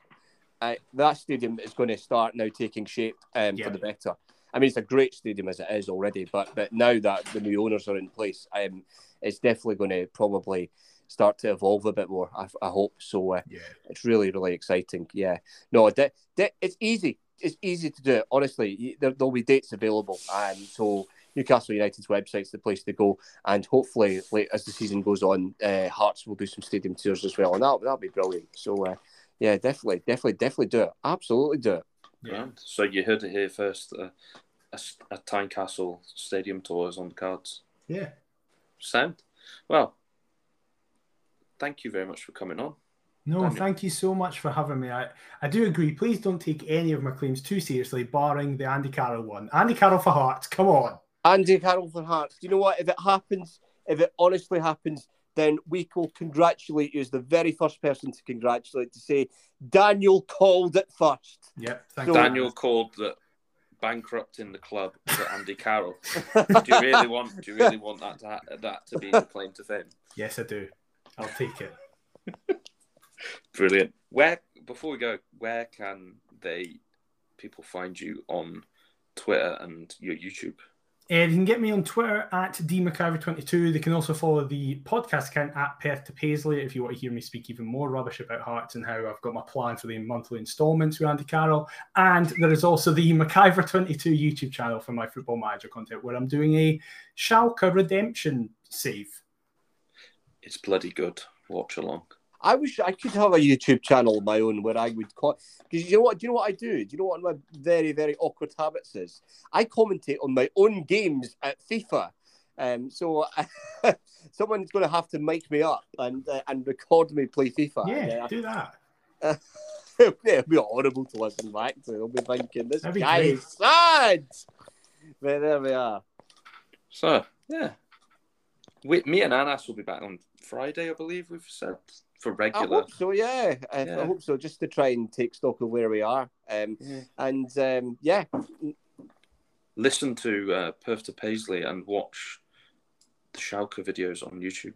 uh, that stadium is going to start now taking shape um, Yeah. for the better. I mean, it's a great stadium as it is already, but but now that the new owners are in place, um, it's definitely going to probably start to evolve a bit more. I, I hope so. Uh, yeah. it's really really exciting. Yeah, no, de- de- it's easy. It's easy to do it. Honestly, there, there'll be dates available, and so Newcastle United's website's the place to go. And hopefully, late as the season goes on, uh, Hearts will do some stadium tours as well, and that that'll be brilliant. So, uh, yeah, definitely, definitely, definitely do it. Absolutely do it. Yeah. So you heard it here first. Uh, a, s- a Tynecastle stadium tour is on the cards. Yeah. Sound. Well, thank you very much for coming on. No, Daniel. thank you so much for having me. I, I do agree. Please don't take any of my claims too seriously, barring the Andy Carroll one. Andy Carroll for Hearts, come on. Andy Carroll for Hearts. Do you know what? If it happens, if it honestly happens, then we will congratulate you as the very first person to congratulate to say Daniel called it first. Yep. Thank So- you. Daniel called that bankrupting the club to Andy Carroll. do you really want? Do you really want that to ha- that to be the claim to fame? Yes, I do. I'll take it. Brilliant. Where before we go, where can they people find you on Twitter and your YouTube? Uh, you can get me on Twitter at dmcIvor22. They can also follow the podcast account at Perth to Paisley if you want to hear me speak even more rubbish about Hearts and how I've got my plan for the monthly instalments with Andy Carroll. And there is also the McIvor22 YouTube channel for my football manager content where I'm doing a Schalke redemption save. It's bloody good. Watch along. I wish I could have a YouTube channel of my own where I would call because you know what? Do you know what I do? Do you know what my very very awkward habits is? I commentate on my own games at FIFA. Um, so someone's going to have to mic me up and uh, and record me play FIFA. Yeah, And, do that. uh, it'll be horrible to listen back to. They'll be thinking this That'd be guy great. is sad. But there we are. So yeah, we, me and Anas will be back on Friday, I believe we've said for I regular. hope so. Yeah. I, Yeah. I hope so. Just to try and take stock of where we are. Um, Yeah. and um, yeah, Listen to uh, Perth to Paisley and watch the Schalke videos on YouTube.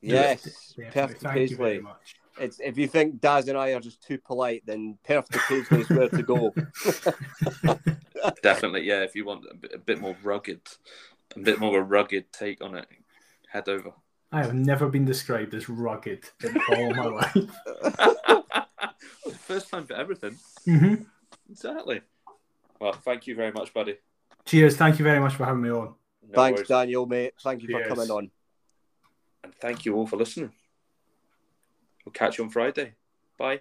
yes, Definitely. perfect Thank you very Paisley. much. It's if you think Daz and I are just too polite, then Perth to Paisley is where to go. Definitely, yeah. If you want a bit, a bit more rugged, a bit more of a rugged take on it, head over. I have never been described as rugged in all my life. First time for everything. hmm Exactly. Well, thank you very much, buddy. Cheers. Thank you very much for having me on. No Thanks, worries. Daniel, mate. Thank you for coming on. And thank you all for listening. We'll catch you on Friday. Bye.